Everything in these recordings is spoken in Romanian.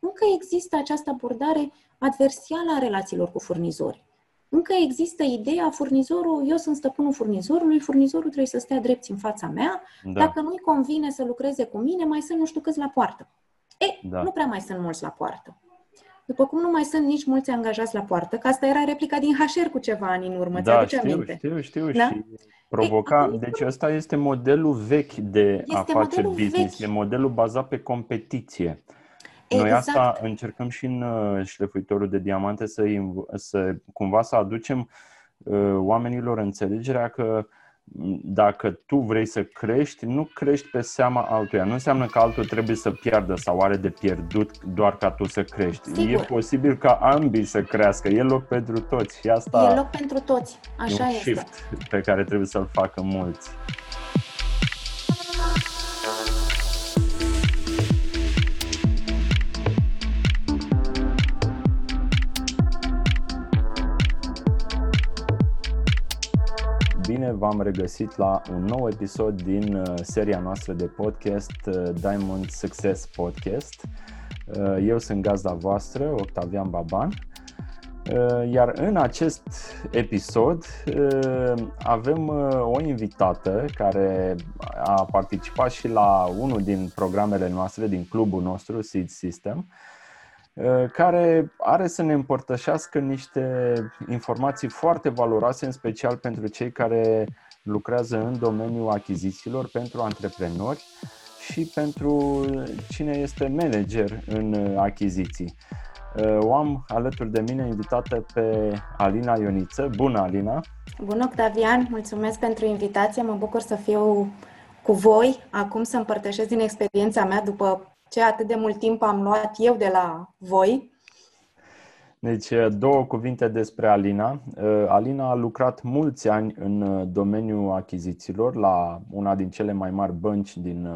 încă există această abordare adversială a relațiilor cu furnizori. Încă există ideea furnizorul, eu sunt stăpânul furnizorului, furnizorul trebuie să stea drept în fața mea, da. dacă nu-i convine să lucreze cu mine, mai sunt nu știu câți la poartă. E, da. nu prea mai sunt mulți la poartă. După cum nu mai sunt nici mulți angajați la poartă, că asta era replica din HR cu ceva ani în urmă, da, ți știu, aminte? știu, știu, da? și provoca... E, deci ăsta este modelul vechi de a face business, vechi. e modelul bazat pe competiție. Exact. Noi asta încercăm și în uh, șlefuitorul de diamante să, să cumva să aducem uh, oamenilor înțelegerea că dacă tu vrei să crești, nu crești pe seama altuia. Nu înseamnă că altul trebuie să piardă sau are de pierdut doar ca tu să crești. Sigur. E posibil ca ambii să crească. E loc pentru toți. Și asta e loc pentru toți. Așa un este. shift pe care trebuie să-l facă mulți. Bine v-am regăsit la un nou episod din uh, seria noastră de podcast uh, Diamond Success Podcast. Uh, eu sunt gazda voastră, Octavian Baban. Iar în acest episod avem o invitată care a participat și la unul din programele noastre, din clubul nostru, Seed System, Uh, care are să ne împărtășească niște informații foarte valoroase, în special pentru cei care lucrează în domeniul achizițiilor, pentru antreprenori și pentru cine este manager în achiziții. Uh, o am alături de mine invitată pe Alina Ioniță. Bună, Alina! Bună, Octavian! Mulțumesc pentru invitație. Mă bucur să fiu cu voi acum să împărtășesc din experiența mea după ce atât de mult timp am luat eu de la voi. Deci, uh, două cuvinte despre Alina. Uh, Alina a lucrat mulți ani în uh, domeniul achizițiilor la una din cele mai mari bănci din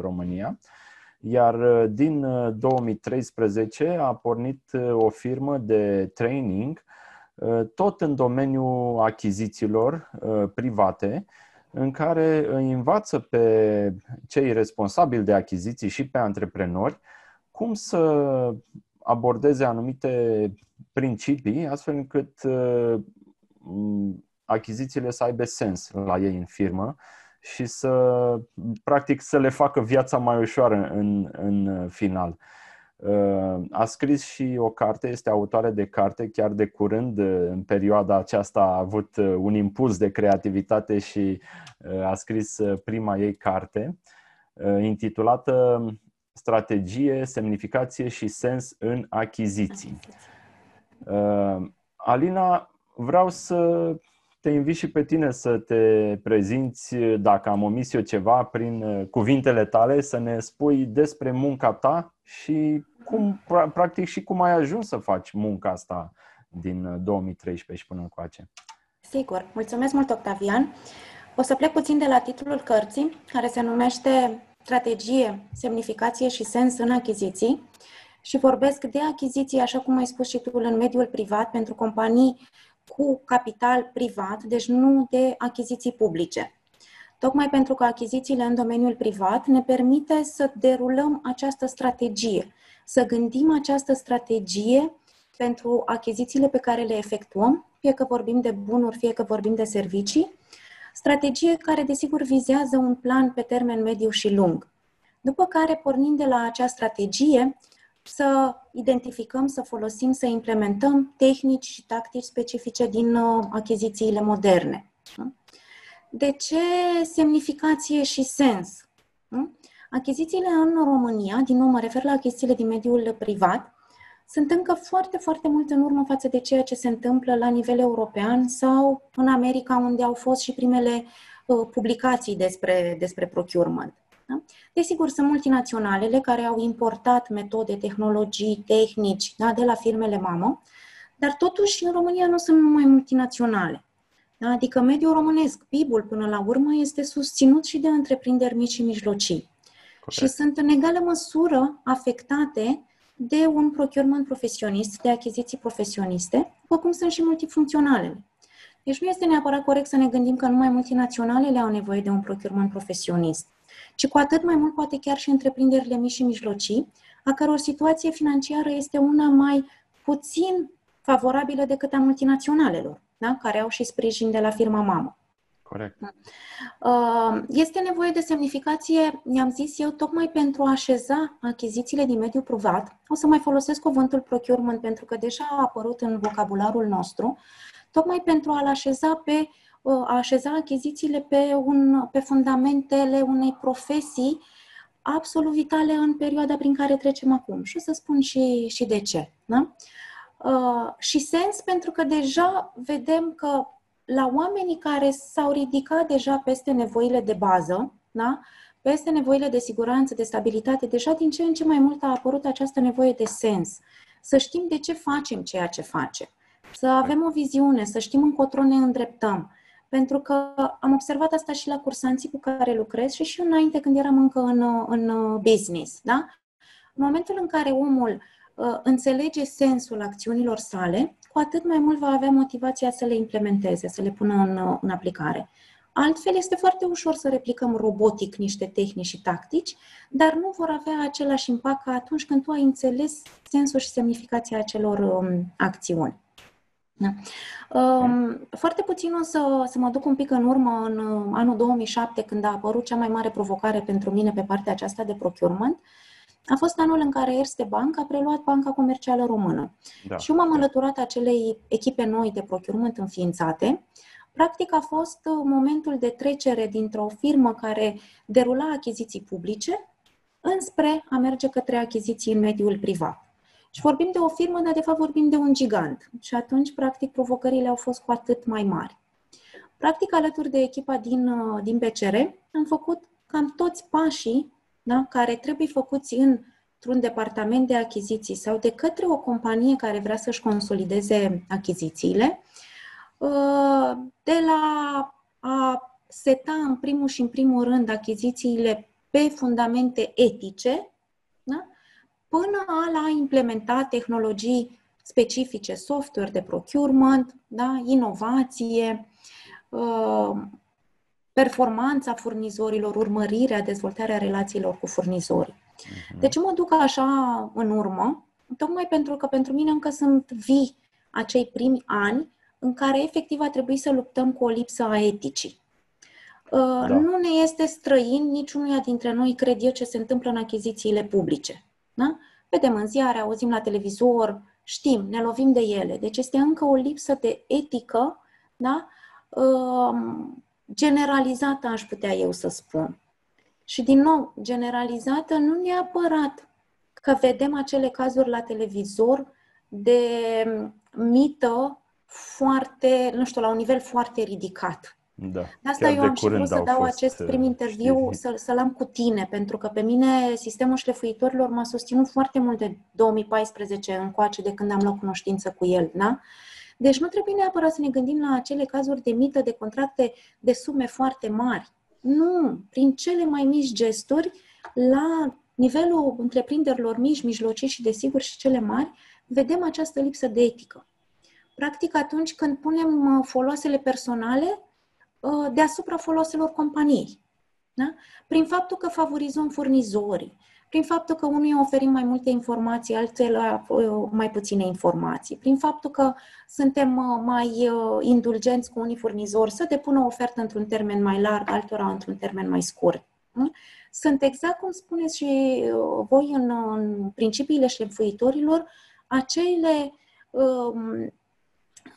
România, iar din 2013 a pornit o firmă de training tot în domeniul achizițiilor private, în care îi învață pe cei responsabili de achiziții și pe antreprenori cum să abordeze anumite principii astfel încât uh, achizițiile să aibă sens la ei în firmă și să, practic, să le facă viața mai ușoară în, în final. A scris și o carte, este autoare de carte, chiar de curând, în perioada aceasta a avut un impuls de creativitate și a scris prima ei carte, intitulată Strategie, semnificație și sens în achiziții. Alina, vreau să te invit și pe tine să te prezinți, dacă am omis eu ceva, prin cuvintele tale, să ne spui despre munca ta și cum, practic, și cum ai ajuns să faci munca asta din 2013 uh, și până încoace. Sigur. Mulțumesc mult, Octavian. O să plec puțin de la titlul cărții, care se numește Strategie, semnificație și sens în achiziții și vorbesc de achiziții, așa cum ai spus și tu, în mediul privat, pentru companii cu capital privat, deci nu de achiziții publice tocmai pentru că achizițiile în domeniul privat ne permite să derulăm această strategie, să gândim această strategie pentru achizițiile pe care le efectuăm, fie că vorbim de bunuri, fie că vorbim de servicii, strategie care desigur vizează un plan pe termen mediu și lung. După care, pornind de la acea strategie, să identificăm, să folosim, să implementăm tehnici și tactici specifice din uh, achizițiile moderne. De ce semnificație și sens? Achizițiile în România, din nou mă refer la achizițiile din mediul privat, sunt încă foarte, foarte mult în urmă față de ceea ce se întâmplă la nivel european sau în America, unde au fost și primele uh, publicații despre, despre procurement. Da? Desigur, sunt multinaționalele care au importat metode, tehnologii, tehnici da, de la firmele mamă, dar totuși în România nu sunt numai multinaționale. Da? Adică mediul românesc, PIB-ul până la urmă, este susținut și de întreprinderi mici și mijlocii. Corect. Și sunt în egală măsură afectate de un procurement profesionist, de achiziții profesioniste, după cum sunt și multifuncționalele. Deci nu este neapărat corect să ne gândim că numai multinaționalele au nevoie de un procurement profesionist, ci cu atât mai mult poate chiar și întreprinderile mici și mijlocii, a căror situație financiară este una mai puțin favorabilă decât a multinaționalelor, da? care au și sprijin de la firma mamă. Corect. Uh, este nevoie de semnificație, i-am zis eu, tocmai pentru a așeza achizițiile din mediul privat. O să mai folosesc cuvântul procurement pentru că deja a apărut în vocabularul nostru, tocmai pentru a-l așeza pe uh, a așeza achizițiile pe, un, pe fundamentele unei profesii absolut vitale în perioada prin care trecem acum. Și o să spun și, și de ce. Da? Uh, și sens pentru că deja vedem că la oamenii care s-au ridicat deja peste nevoile de bază, da? peste nevoile de siguranță, de stabilitate, deja din ce în ce mai mult a apărut această nevoie de sens. Să știm de ce facem ceea ce facem, să avem o viziune, să știm încotro ne îndreptăm. Pentru că am observat asta și la cursanții cu care lucrez și și înainte când eram încă în, în business. Da? În momentul în care omul uh, înțelege sensul acțiunilor sale, cu atât mai mult va avea motivația să le implementeze, să le pună în, în aplicare. Altfel, este foarte ușor să replicăm robotic niște tehnici și tactici, dar nu vor avea același impact ca atunci când tu ai înțeles sensul și semnificația acelor um, acțiuni. Da. Um, foarte puțin o să, să mă duc un pic în urmă, în uh, anul 2007, când a apărut cea mai mare provocare pentru mine pe partea aceasta de procurement. A fost anul în care Erste Bank a preluat Banca Comercială Română. Da. Și eu m-am alăturat acelei echipe noi de procurement înființate. Practic a fost uh, momentul de trecere dintr-o firmă care derula achiziții publice înspre a merge către achiziții în mediul privat. Și vorbim de o firmă, dar de fapt vorbim de un gigant. Și atunci, practic, provocările au fost cu atât mai mari. Practic, alături de echipa din, uh, din PCR, am făcut cam toți pașii da, care trebuie făcuți în, într-un departament de achiziții sau de către o companie care vrea să-și consolideze achizițiile, uh, de la a seta în primul și în primul rând achizițiile pe fundamente etice, da? Până la a implementa tehnologii specifice, software de procurement, da? inovație, uh, performanța furnizorilor, urmărirea, dezvoltarea relațiilor cu furnizorii. Uh-huh. Deci mă duc așa în urmă, tocmai pentru că pentru mine încă sunt vii acei primi ani în care efectiv a trebuit să luptăm cu o lipsă a eticii. Uh, da. Nu ne este străin niciunuia dintre noi, cred eu, ce se întâmplă în achizițiile publice. Da? Vedem în ziare, auzim la televizor, știm, ne lovim de ele. Deci este încă o lipsă de etică, da? Um, generalizată, aș putea eu să spun. Și din nou, generalizată nu neapărat că vedem acele cazuri la televizor de mită foarte, nu știu, la un nivel foarte ridicat. Da. De asta eu am și vrut să dau acest prim uh, interviu, să, să-l am cu tine, pentru că pe mine sistemul șlefuitorilor m-a susținut foarte mult de 2014 încoace, de când am luat cunoștință cu el, da? Deci nu trebuie neapărat să ne gândim la acele cazuri de mită, de contracte de sume foarte mari. Nu, prin cele mai mici gesturi, la nivelul întreprinderilor mici, mijlocii și, desigur, și cele mari, vedem această lipsă de etică. Practic, atunci când punem uh, foloasele personale Uh, deasupra foloselor companiei. Da? Prin faptul că favorizăm furnizorii, prin faptul că unii oferim mai multe informații, alții uh, mai puține informații, prin faptul că suntem uh, mai indulgenți cu unii furnizori să depună o ofertă într-un termen mai larg, altora într-un termen mai scurt. Da? Sunt exact cum spuneți și voi în, în principiile șlefuitorilor, acele um,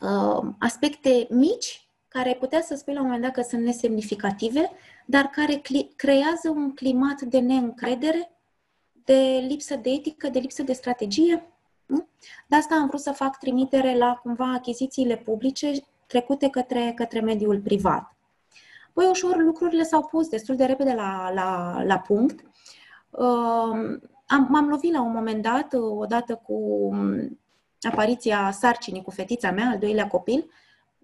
um, aspecte mici care ai putea să spui la un moment dat că sunt nesemnificative, dar care creează un climat de neîncredere, de lipsă de etică, de lipsă de strategie. De asta am vrut să fac trimitere la cumva achizițiile publice trecute către, către mediul privat. Păi ușor lucrurile s-au pus destul de repede la, la, la punct. Uh, am, m-am lovit la un moment dat, odată cu apariția sarcinii cu fetița mea, al doilea copil,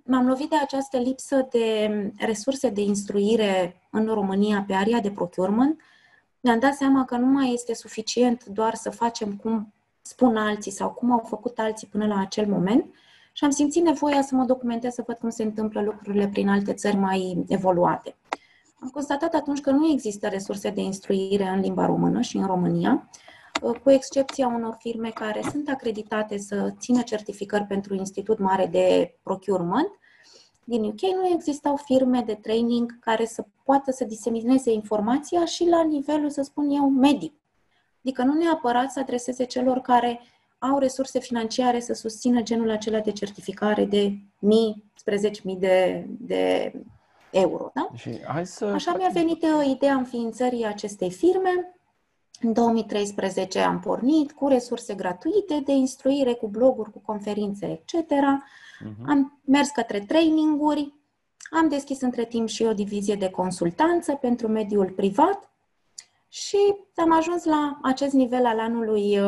m-am lovit de această lipsă de resurse de instruire în România pe area de procurement. Mi-am dat seama că nu mai este suficient doar să facem cum spun alții sau cum au făcut alții până la acel moment și am simțit nevoia să mă documentez, să văd cum se întâmplă lucrurile prin alte țări mai evoluate. Am constatat atunci că nu există resurse de instruire în limba română și în România. Uh, cu excepția unor firme care sunt acreditate să țină certificări pentru Institut Mare de Procurement, din UK nu existau firme de training care să poată să disemineze informația și la nivelul, să spun eu, medic. Adică nu neapărat să adreseze celor care au resurse financiare să susțină genul acela de certificare de mii spre zeci mii de, de euro. Da? Și hai să... Așa mi-a venit uh, ideea înființării acestei firme. În 2013 am pornit cu resurse gratuite de instruire, cu bloguri, cu conferințe, etc. Uh-huh. Mhm. Am mers către traininguri, am deschis între timp și o divizie de consultanță pentru mediul privat și am ajuns la acest nivel al anului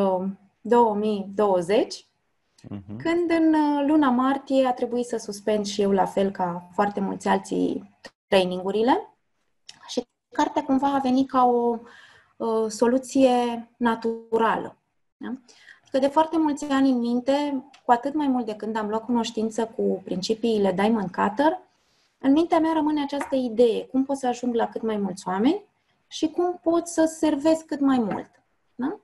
2020, uh, uh-huh. Mhm. când în uh, luna martie a trebuit să suspend și eu, la fel ca foarte mulți alții, trainingurile și cartea cumva a venit ca o uh, soluție naturală. Da? Că de foarte mulți ani în minte, cu atât mai mult de când am luat cunoștință cu principiile Diamond Cutter, în mintea mea rămâne această idee, cum pot să ajung la cât mai mulți oameni și cum pot să servesc cât mai mult. Da?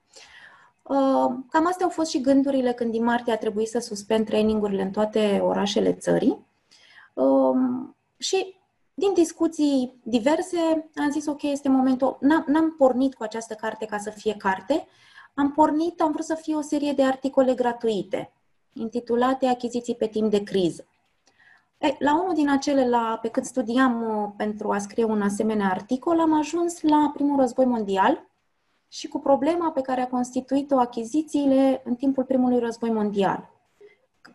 Uh, cam astea au fost și gândurile când din martie a trebuit să suspend trainingurile în toate orașele țării. Um, și din discuții diverse am zis ok, este momentul, n-am, n-am pornit cu această carte ca să fie carte, am pornit, am vrut să fie o serie de articole gratuite, intitulate Achiziții pe timp de criză. E, la unul din acele, la, pe cât studiam uh, pentru a scrie un asemenea articol, am ajuns la primul război mondial și cu problema pe care a constituit-o achizițiile în timpul primului război mondial.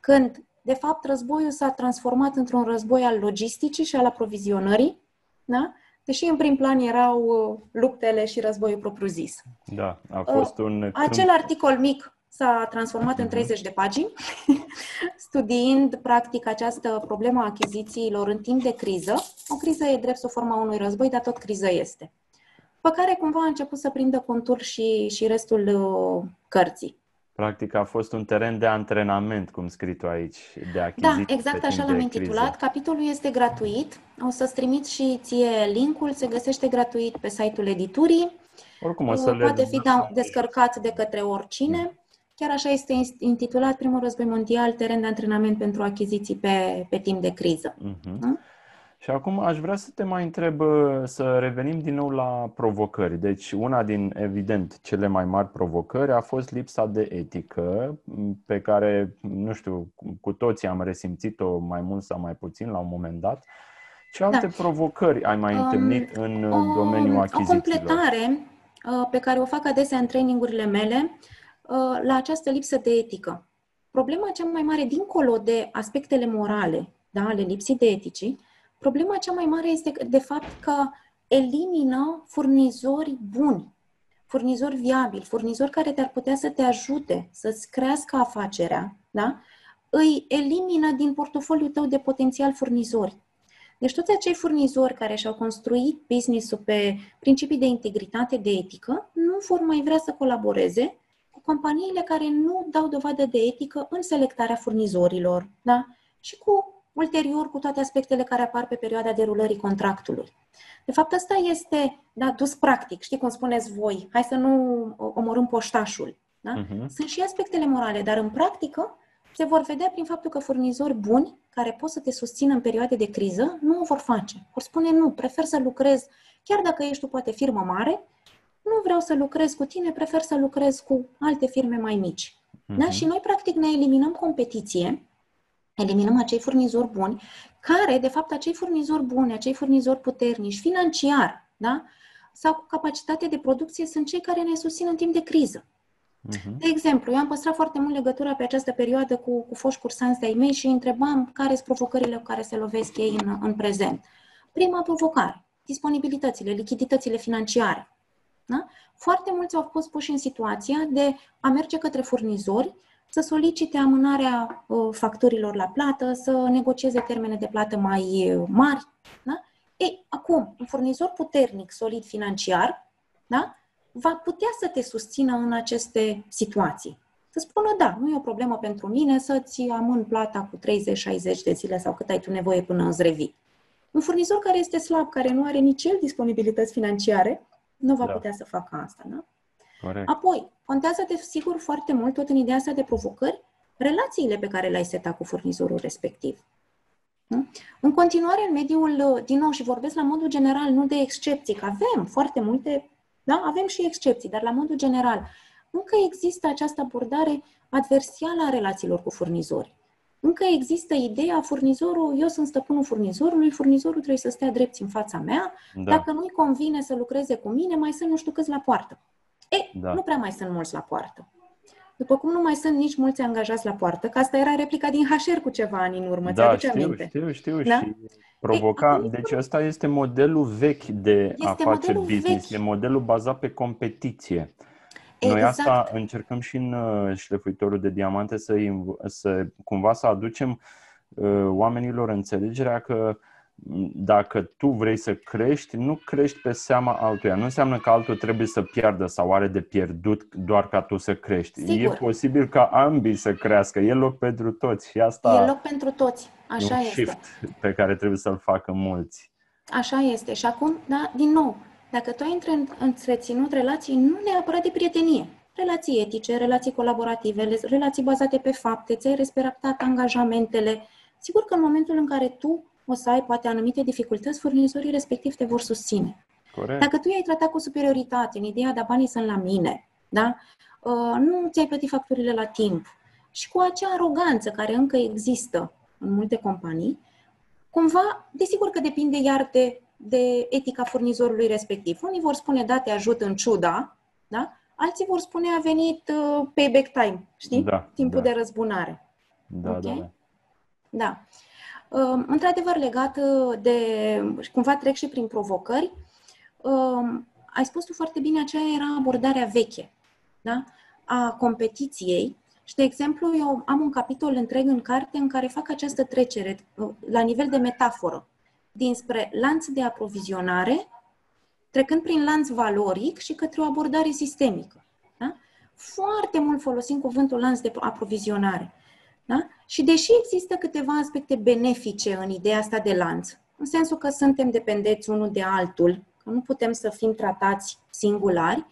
Când, de fapt, războiul s-a transformat într-un război al logisticii și al aprovizionării, da? deși în prim plan erau uh, luptele și războiul propriu-zis. Da, a fost uh, un... Acel articol mic s-a transformat în 30 mhm. de pagini, studiind practic această problemă a achizițiilor în timp de criză. O criză e drept sub forma unui război, dar tot criză este. Pe care cumva a început să prindă contur și, și restul uh, cărții. Practic a fost un teren de antrenament, cum scrii tu aici, de achiziții. Da, exact așa l-am intitulat. Capitolul este gratuit. O să-ți trimit și ție linkul, se găsește gratuit pe site-ul editurii. Oricum o să Poate le... fi da, descărcat de către oricine. Chiar așa este intitulat Primul Război Mondial, teren de antrenament pentru achiziții pe, pe timp de criză. Uh-huh. Da? Și acum aș vrea să te mai întreb, să revenim din nou la provocări. Deci una din, evident, cele mai mari provocări a fost lipsa de etică, pe care, nu știu, cu toții am resimțit-o mai mult sau mai puțin la un moment dat. Ce alte da. provocări ai mai întâlnit um, în o, domeniul achizițiilor? O completare uh, pe care o fac adesea în trainingurile mele uh, la această lipsă de etică. Problema cea mai mare, dincolo de aspectele morale, da, ale lipsii de eticii, Problema cea mai mare este, de fapt, că elimină furnizori buni, furnizori viabili, furnizori care te-ar putea să te ajute să-ți crească afacerea, da? îi elimină din portofoliul tău de potențial furnizori. Deci toți acei furnizori care și-au construit business-ul pe principii de integritate, de etică, nu vor mai vrea să colaboreze cu companiile care nu dau dovadă de etică în selectarea furnizorilor da? și cu ulterior cu toate aspectele care apar pe perioada derulării contractului. De fapt, asta este da, dus practic. Știi cum spuneți voi, hai să nu omorâm poștașul. Da? Uh-huh. Sunt și aspectele morale, dar în practică se vor vedea prin faptul că furnizori buni, care pot să te susțină în perioade de criză, nu o vor face. Vor spune nu, prefer să lucrez, chiar dacă ești tu poate firmă mare, nu vreau să lucrez cu tine, prefer să lucrez cu alte firme mai mici. Uh-huh. Da? Și noi, practic, ne eliminăm competiție eliminăm acei furnizori buni, care, de fapt, acei furnizori buni, acei furnizori puternici, financiar, da? sau cu capacitate de producție, sunt cei care ne susțin în timp de criză. Uh-huh. De exemplu, eu am păstrat foarte mult legătura pe această perioadă cu, cu foști cursanți de-ai mei și îi întrebam care sunt provocările cu care se lovesc ei în, în prezent. Prima provocare, disponibilitățile, lichiditățile financiare. Da? Foarte mulți au fost puși în situația de a merge către furnizori să solicite amânarea uh, facturilor la plată, să negocieze termene de plată mai uh, mari. Da? Ei, acum, un furnizor puternic, solid financiar, da? va putea să te susțină în aceste situații. Să spună, da, nu e o problemă pentru mine să-ți amân plata cu 30-60 de zile sau cât ai tu nevoie până îți revii. Un furnizor care este slab, care nu are nici el disponibilități financiare, nu va da. putea să facă asta. Da? Corect. Apoi, contează de sigur foarte mult, tot în ideea asta de provocări, relațiile pe care le-ai setat cu furnizorul respectiv. Nu? În continuare, în mediul, din nou, și vorbesc la modul general, nu de excepții, că avem foarte multe, da, avem și excepții, dar la modul general, încă există această abordare adversială a relațiilor cu furnizori. Încă există ideea, furnizorul, eu sunt stăpânul furnizorului, furnizorul trebuie să stea drept în fața mea, da. dacă nu-i convine să lucreze cu mine, mai sunt nu știu câți la poartă. E, da. nu prea mai sunt mulți la poartă. După cum nu mai sunt nici mulți angajați la poartă, că asta era replica din HR cu ceva ani în urmă, da, ți știu, aminte? știu, știu, da? și provoca... E, deci ăsta este modelul vechi de a face business, vechi. e modelul bazat pe competiție. Exact. Noi asta încercăm și în uh, șlefuitorul de diamante să, să cumva să aducem uh, oamenilor înțelegerea că dacă tu vrei să crești, nu crești pe seama altuia. Nu înseamnă că altul trebuie să piardă sau are de pierdut doar ca tu să crești. Sigur. E posibil ca ambii să crească. E loc pentru toți și asta e loc pentru toți. Așa un este. shift pe care trebuie să-l facă mulți. Așa este. Și acum, da, din nou, dacă tu ai întreținut relații nu neapărat de prietenie, relații etice, relații colaborative, relații bazate pe fapte, ți-ai respectat angajamentele, sigur că în momentul în care tu o să ai poate anumite dificultăți, furnizorii respectiv te vor susține. Corect. Dacă tu i-ai tratat cu superioritate, în ideea de banii sunt la mine, da? Uh, nu ți-ai plătit facturile la timp și cu acea aroganță care încă există în multe companii, cumva, desigur că depinde iar de, de etica furnizorului respectiv. Unii vor spune, da, te ajut în ciuda, da? alții vor spune, a venit uh, payback time, știi? Da, Timpul da. de răzbunare. Da, okay? da, da. Da. Um, într-adevăr, legat uh, de, cumva trec și prin provocări, um, ai spus tu foarte bine, aceea era abordarea veche, da? a competiției. Și, de exemplu, eu am un capitol întreg în carte în care fac această trecere uh, la nivel de metaforă, dinspre lanț de aprovizionare, trecând prin lanț valoric și către o abordare sistemică. Da? Foarte mult folosim cuvântul lanț de aprovizionare. Da? Și deși există câteva aspecte benefice în ideea asta de lanț, în sensul că suntem dependenți unul de altul, că nu putem să fim tratați singulari,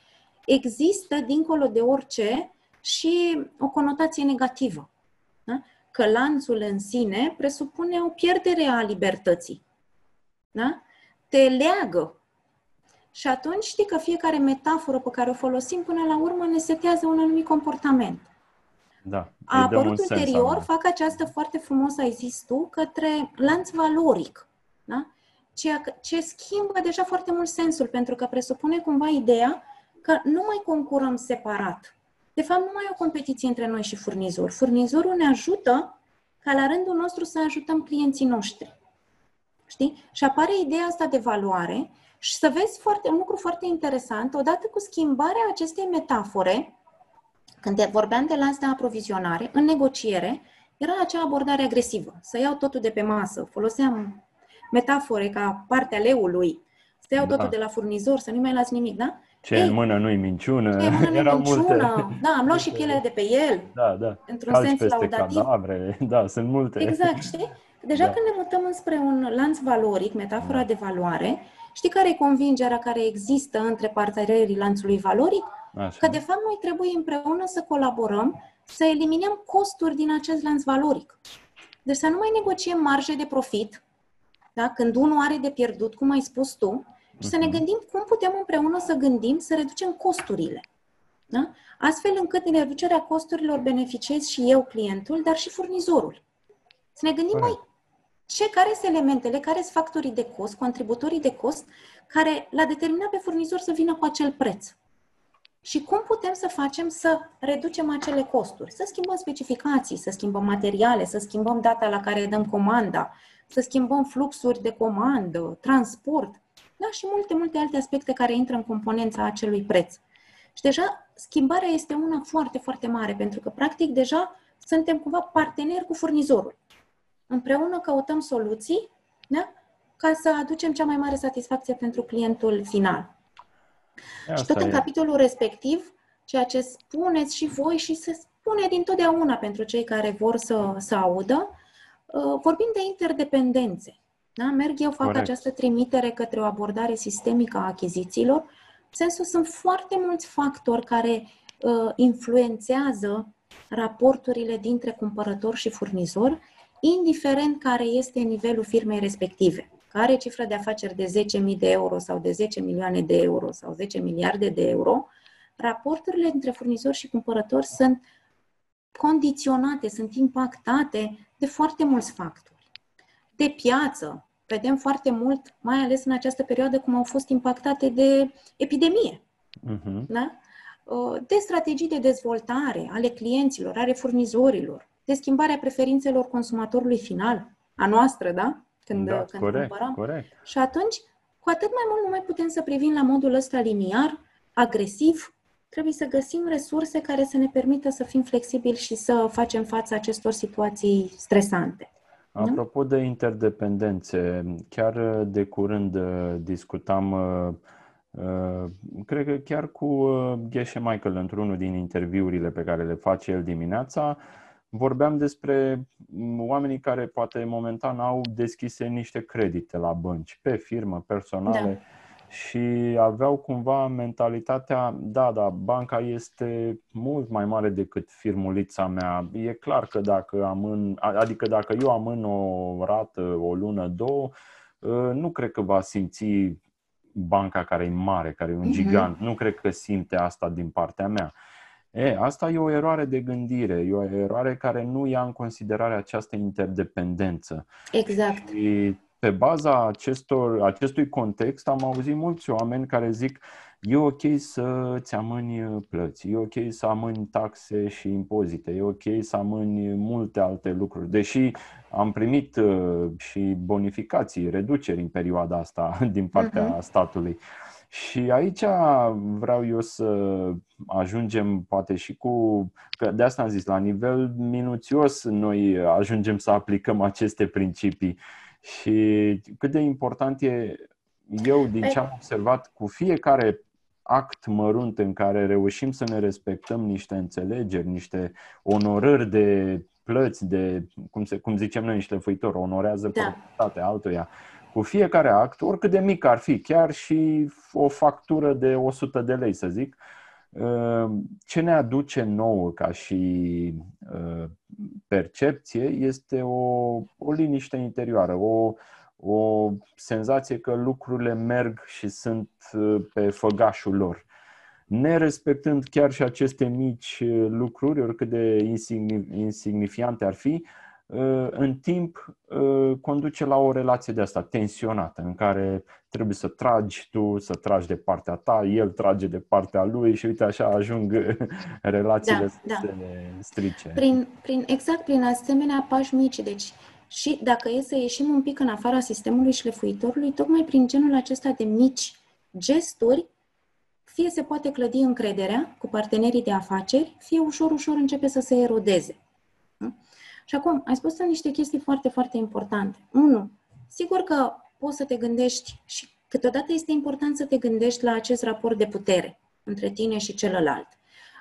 există, dincolo de orice, și o conotație negativă. Da? Că lanțul în sine presupune o pierdere a libertății. Da? Te leagă. Și atunci știi că fiecare metaforă pe care o folosim până la urmă ne setează un anumit comportament. Da, a apărut ulterior, sens, fac această foarte frumos, ai zis tu, către lanț valoric. Da? Ceea ce schimbă deja foarte mult sensul, pentru că presupune cumva ideea că nu mai concurăm separat. De fapt, nu mai e o competiție între noi și furnizor. Furnizorul ne ajută ca la rândul nostru să ajutăm clienții noștri. Știi? Și apare ideea asta de valoare și să vezi foarte, un lucru foarte interesant, odată cu schimbarea acestei metafore, când vorbeam de lanț de aprovizionare, în negociere, era acea abordare agresivă. Să iau totul de pe masă. Foloseam metafore ca partea leului. Să iau da. totul de la furnizor, să nu mai las nimic, da? Ce Ei, în mână nu-i minciună. Ce în mână nu-i minciună. Multe. Da, am luat și pielea de pe el. Da, da. Într-un Calci sens peste laudativ. cadavre. Da, sunt multe. Exact, știi? Deja da. când ne mutăm înspre un lanț valoric, metafora da. de valoare, știi care e convingerea care există între partenerii lanțului valoric? Așa. Că, de fapt, noi trebuie împreună să colaborăm, să eliminăm costuri din acest lanț valoric. Deci să nu mai negociem marje de profit, da? când unul are de pierdut, cum ai spus tu, și să ne mhm. gândim cum putem împreună să gândim să reducem costurile. Da? Astfel încât din reducerea costurilor beneficiez și eu, clientul, dar și furnizorul. Să ne gândim mai ce, care sunt elementele, care sunt factorii de cost, contributorii de cost, care l-a determinat pe furnizor să vină cu acel preț și cum putem să facem să reducem acele costuri, să schimbăm specificații, să schimbăm materiale, să schimbăm data la care dăm comanda, să schimbăm fluxuri de comandă, transport, da, și multe, multe alte aspecte care intră în componența acelui preț. Și deja schimbarea este una foarte, foarte mare, pentru că, practic, deja suntem cumva parteneri cu furnizorul. Împreună căutăm soluții da? ca să aducem cea mai mare satisfacție pentru clientul final. Asta și tot în e. capitolul respectiv, ceea ce spuneți și voi și se spune dintotdeauna pentru cei care vor să, să audă, uh, vorbim de interdependențe. Da? Merg eu, fac Corect. această trimitere către o abordare sistemică a achizițiilor, sensul sunt foarte mulți factori care uh, influențează raporturile dintre cumpărător și furnizor, indiferent care este nivelul firmei respective. Care cifră de afaceri de 10.000 de euro sau de 10 milioane de euro sau 10 miliarde de euro, raporturile dintre furnizor și cumpărător sunt condiționate, sunt impactate de foarte mulți factori. De piață, vedem foarte mult, mai ales în această perioadă, cum au fost impactate de epidemie. Uh-huh. Da? Uh, de strategii de dezvoltare ale clienților, ale furnizorilor, de schimbarea preferințelor consumatorului final, a noastră, da? Când, da, când corect, cumpărăm. Corect. Și atunci, cu atât mai mult nu mai putem să privim la modul ăsta liniar, agresiv, trebuie să găsim resurse care să ne permită să fim flexibili și să facem față acestor situații stresante. Apropo de interdependențe, chiar de curând uh, discutam, uh, uh, cred că chiar cu Geshe Michael într-unul din interviurile pe care le face el dimineața, vorbeam despre oamenii care poate momentan au deschise niște credite la bănci, pe firmă, personale. Da și aveau cumva mentalitatea, da, da, banca este mult mai mare decât firmulița mea. E clar că dacă am în, adică dacă eu am în o rată, o lună, două, ă, nu cred că va simți banca care e mare, care e un mhm. gigant. Uh-huh. Nu cred că simte asta din partea mea. E, asta e o eroare de gândire, e o eroare care nu ia în considerare această interdependență. Exact. Și pe baza acestor, acestui context am auzit mulți oameni care zic e ok să-ți amâni plăți, e ok să amâni taxe și impozite, e ok să amâni multe alte lucruri, deși am primit uh, și bonificații, reduceri în perioada asta din partea uh-huh. statului. Și aici vreau eu să ajungem poate și cu, că de asta am zis, la nivel minuțios noi ajungem să aplicăm aceste principii și cât de important e, eu din ce am observat, cu fiecare act mărunt în care reușim să ne respectăm niște înțelegeri, niște onorări de plăți, de, cum, se, cum zicem noi, niște făitori, onorează da. proprietatea altuia. Cu fiecare act, oricât de mic ar fi, chiar și o factură de 100 de lei, să zic, ce ne aduce nouă ca și uh, percepție este o, o liniște interioară, o, o senzație că lucrurile merg și sunt uh, pe făgașul lor. Nerespectând chiar și aceste mici uh, lucruri, oricât de insignifiante ar fi, Uh, în timp uh, conduce la o relație de asta tensionată, în care trebuie să tragi tu, să tragi de partea ta, el trage de partea lui și uite așa ajung relațiile da, să da. se strice. Prin, prin, exact prin asemenea pași mici, deci și dacă e să ieșim un pic în afara sistemului șlefuitorului, tocmai prin genul acesta de mici gesturi, fie se poate clădi încrederea cu partenerii de afaceri, fie ușor, ușor începe să se erodeze. Și acum, ai spus niște chestii foarte, foarte importante. Unu, sigur că poți să te gândești și câteodată este important să te gândești la acest raport de putere între tine și celălalt.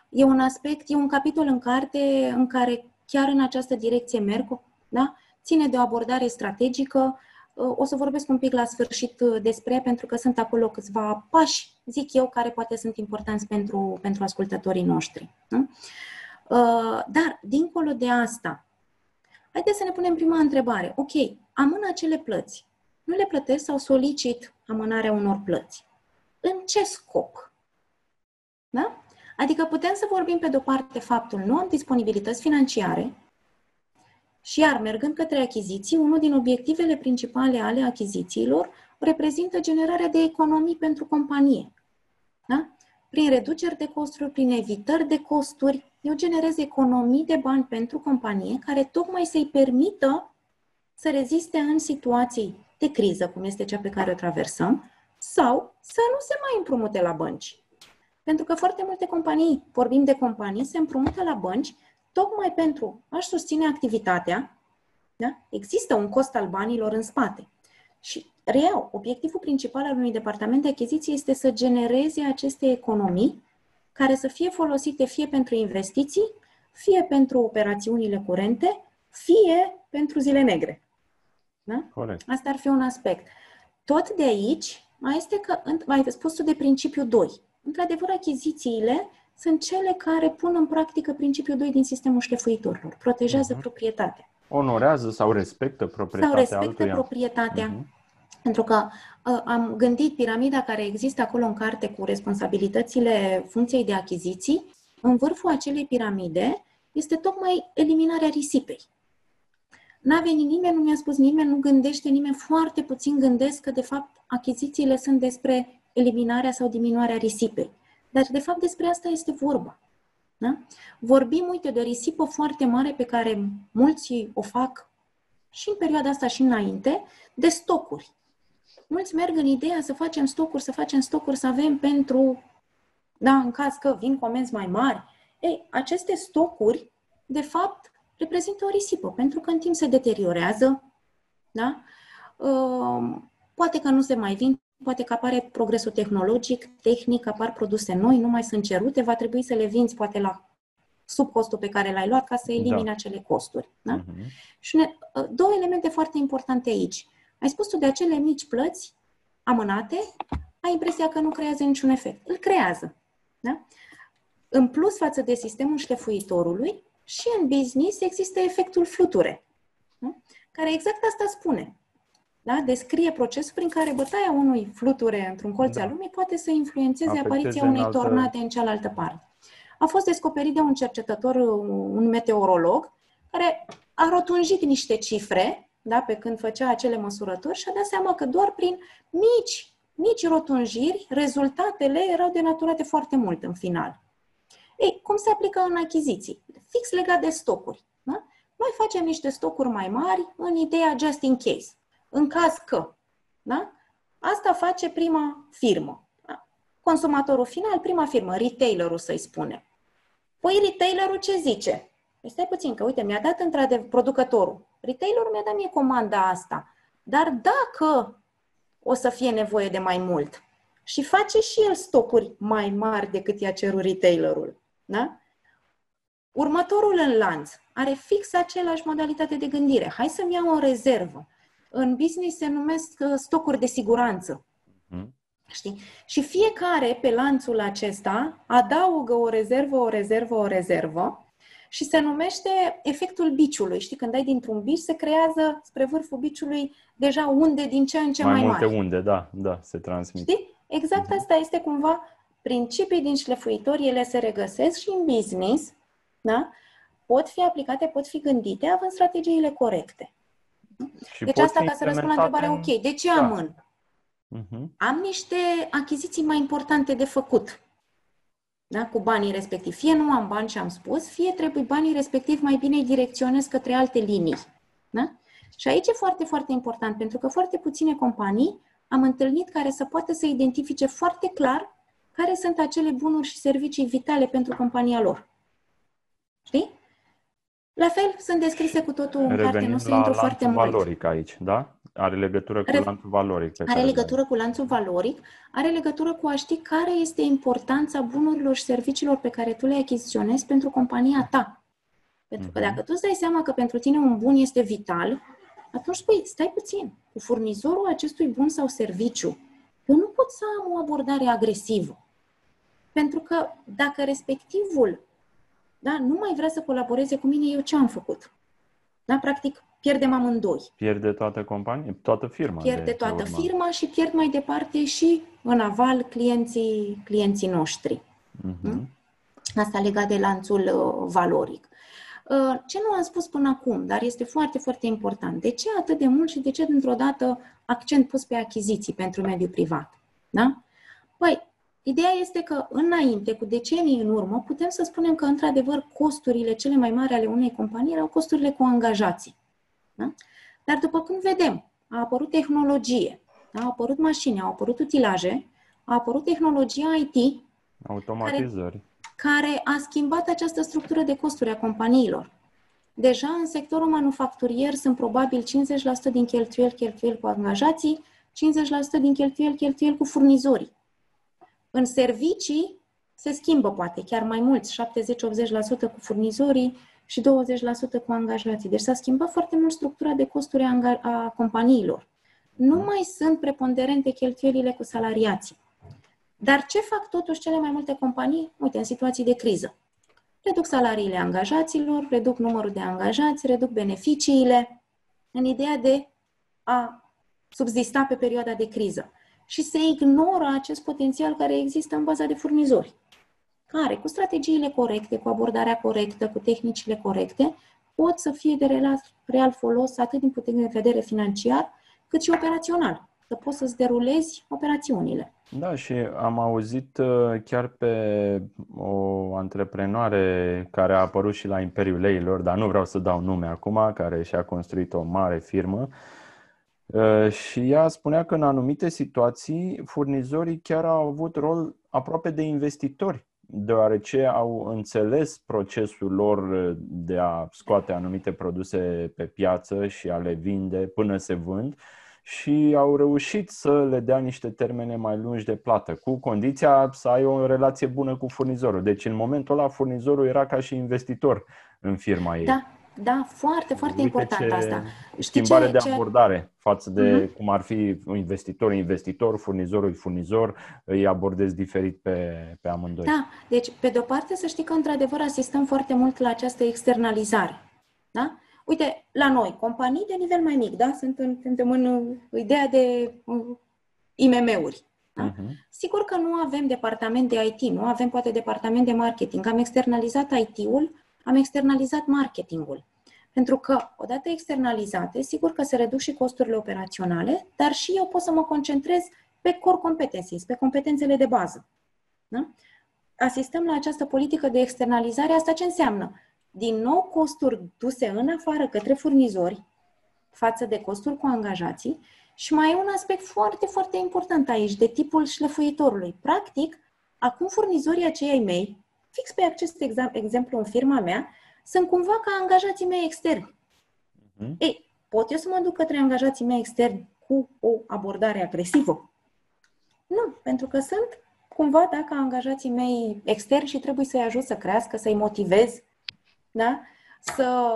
E un aspect, e un capitol în carte în care chiar în această direcție merg, da? ține de o abordare strategică. O să vorbesc un pic la sfârșit despre, pentru că sunt acolo câțiva pași, zic eu, care poate sunt importanți pentru, pentru ascultătorii noștri. Da? Dar, dincolo de asta, Haideți să ne punem prima întrebare. Ok, amân acele plăți. Nu le plătesc sau solicit amânarea unor plăți. În ce scop? Da? Adică putem să vorbim pe de-o parte faptul nu am disponibilități financiare și iar mergând către achiziții, unul din obiectivele principale ale achizițiilor reprezintă generarea de economii pentru companie. Da? Prin reduceri de costuri, prin evitări de costuri, eu generez economii de bani pentru companie care tocmai să-i permită să reziste în situații de criză, cum este cea pe care o traversăm, sau să nu se mai împrumute la bănci. Pentru că foarte multe companii, vorbim de companii, se împrumută la bănci tocmai pentru a-și susține activitatea. Da? Există un cost al banilor în spate. Și reiau, obiectivul principal al unui departament de achiziții este să genereze aceste economii care să fie folosite fie pentru investiții, fie pentru operațiunile curente, fie pentru zile negre. Da? Corect. Asta ar fi un aspect. Tot de aici mai este că, mai spus tu de principiu 2. Într-adevăr, achizițiile sunt cele care pun în practică principiul 2 din sistemul șlefuitorilor. Protejează uh-huh. proprietatea. Onorează sau respectă proprietatea Sau respectă altuia. proprietatea. Uh-huh. Pentru că uh, am gândit piramida care există acolo în carte cu responsabilitățile funcției de achiziții. În vârful acelei piramide este tocmai eliminarea risipei. N-a venit nimeni, nu mi-a spus nimeni, nu gândește nimeni, foarte puțin gândesc că, de fapt, achizițiile sunt despre eliminarea sau diminuarea risipei. Dar, de fapt, despre asta este vorba. Da? Vorbim, uite, de o risipă foarte mare pe care mulți o fac și în perioada asta și înainte, de stocuri. Mulți merg în ideea să facem stocuri, să facem stocuri, să avem pentru, da, în caz că vin comenzi mai mari. Ei, aceste stocuri, de fapt, reprezintă o risipă, pentru că în timp se deteriorează, da? Uh, poate că nu se mai vin, poate că apare progresul tehnologic, tehnic, apar produse noi, nu mai sunt cerute, va trebui să le vinzi poate la sub costul pe care l-ai luat ca să elimini da. acele costuri. Da? Uh-huh. Și ne, uh, două elemente foarte importante aici. Ai spus tu de acele mici plăți amânate, ai impresia că nu creează niciun efect. Îl creează. Da? În plus față de sistemul șlefuitorului, și în business există efectul fluture, da? care exact asta spune. Da? Descrie procesul prin care bătaia unui fluture într-un colț da. al lumii poate să influențeze Afecteze apariția unei altă... tornade în cealaltă parte. A fost descoperit de un cercetător, un meteorolog, care a rotunjit niște cifre da, pe când făcea acele măsurători și a dat seama că doar prin mici, mici rotunjiri, rezultatele erau denaturate foarte mult în final. Ei, cum se aplică în achiziții? Fix legat de stocuri. Da? Noi facem niște stocuri mai mari în ideea just in case. În caz că. Da? Asta face prima firmă. Da? Consumatorul final, prima firmă, retailerul să-i spune. Păi retailerul ce zice? Păi stai puțin, că uite, mi-a dat într-adevăr producătorul. Retailerul mi-a dat mie comanda asta. Dar dacă o să fie nevoie de mai mult și face și el stocuri mai mari decât i-a cerut retailerul, da? Următorul în lanț are fix aceeași modalitate de gândire. Hai să-mi iau o rezervă. În business se numesc uh, stocuri de siguranță. Mm. Știi? Și fiecare pe lanțul acesta adaugă o rezervă, o rezervă, o rezervă și se numește efectul biciului. Știi, când ai dintr-un bici, se creează spre vârful biciului deja unde din ce în ce mai, mai multe mari. unde, da, da, se transmit. Știi? Exact asta este cumva principii din șlefuitori, ele se regăsesc și în business, da? pot fi aplicate, pot fi gândite având strategiile corecte. Și deci asta ca să răspund la întrebarea, ok, de ce da. amân? Uh-huh. Am niște achiziții mai importante de făcut da? cu banii respectivi. Fie nu am bani și am spus, fie trebuie banii respectiv mai bine îi direcționez către alte linii. Da? Și aici e foarte, foarte important, pentru că foarte puține companii am întâlnit care să poată să identifice foarte clar care sunt acele bunuri și servicii vitale pentru compania lor. Știi? La fel, sunt descrise cu totul în Revenim carte, nu se intru foarte mult. valoric aici, da? Are legătură cu Re... lanțul valoric. Pe are legătură cu lanțul valoric, are legătură cu a ști care este importanța bunurilor și serviciilor pe care tu le achiziționezi pentru compania ta. Pentru că mhm. dacă tu îți dai seama că pentru tine un bun este vital, atunci spui, stai puțin, cu furnizorul acestui bun sau serviciu, eu nu pot să am o abordare agresivă. Pentru că dacă respectivul da, nu mai vrea să colaboreze cu mine, eu ce am făcut? Da, practic, pierdem amândoi. Pierde toată compania, toată firma. Pierde de, toată de firma și pierd mai departe și în aval clienții, clienții noștri. Uh-huh. Asta legat de lanțul uh, valoric. Uh, ce nu am spus până acum, dar este foarte, foarte important. De ce atât de mult și de ce dintr-o dată accent pus pe achiziții pentru mediul privat? Da? Păi, Ideea este că înainte, cu decenii în urmă, putem să spunem că, într-adevăr, costurile cele mai mari ale unei companii erau costurile cu angajații. Da? Dar, după cum vedem, a apărut tehnologie, da? au apărut mașini, au apărut utilaje, a apărut tehnologia IT, automatizări, care, care a schimbat această structură de costuri a companiilor. Deja în sectorul manufacturier sunt probabil 50% din cheltuieli, cheltuieli cu angajații, 50% din cheltuieli, cheltuieli cu furnizorii. În servicii se schimbă poate chiar mai mult, 70-80% cu furnizorii și 20% cu angajații. Deci s-a schimbat foarte mult structura de costuri a companiilor. Nu mai sunt preponderente cheltuielile cu salariații. Dar ce fac totuși cele mai multe companii? Uite, în situații de criză. Reduc salariile angajaților, reduc numărul de angajați, reduc beneficiile, în ideea de a subzista pe perioada de criză. Și se ignoră acest potențial care există în baza de furnizori, care, cu strategiile corecte, cu abordarea corectă, cu tehnicile corecte, pot să fie de real folos atât din punct de vedere financiar, cât și operațional să poți să-ți derulezi operațiunile. Da, și am auzit uh, chiar pe o antreprenoare care a apărut și la Imperiul Leilor, dar nu vreau să dau nume acum, care și-a construit o mare firmă. Uh, și ea spunea că în anumite situații furnizorii chiar au avut rol aproape de investitori, deoarece au înțeles procesul lor de a scoate anumite produse pe piață și a le vinde până se vând și au reușit să le dea niște termene mai lungi de plată, cu condiția să ai o relație bună cu furnizorul. Deci în momentul ăla furnizorul era ca și investitor în firma ei. Da, da, foarte, foarte Uite important asta. Schimbare ce, de abordare ce... față de uh-huh. cum ar fi investitor, investitor, furnizorul, furnizor, îi abordezi diferit pe, pe amândoi. Da, deci pe de-o parte să știi că într-adevăr asistăm foarte mult la această externalizare. Da? Uite, la noi, companii de nivel mai mic, da? Sunt în, suntem în uh, ideea de uh, IMM-uri. Da? Uh-huh. Sigur că nu avem departament de IT, nu avem poate departament de marketing. Am externalizat IT-ul, am externalizat marketingul. Pentru că, odată externalizate, sigur că se reduc și costurile operaționale, dar și eu pot să mă concentrez pe core competencies, pe competențele de bază. Da? Asistăm la această politică de externalizare. Asta ce înseamnă? din nou costuri duse în afară către furnizori față de costuri cu angajații și mai e un aspect foarte, foarte important aici, de tipul șlefuitorului. Practic, acum furnizorii acei mei, fix pe acest exemplu în firma mea, sunt cumva ca angajații mei externi. Uh-huh. Ei, pot eu să mă duc către angajații mei externi cu o abordare agresivă? Nu, pentru că sunt cumva dacă angajații mei externi și trebuie să-i ajut să crească, să-i motivez, da? să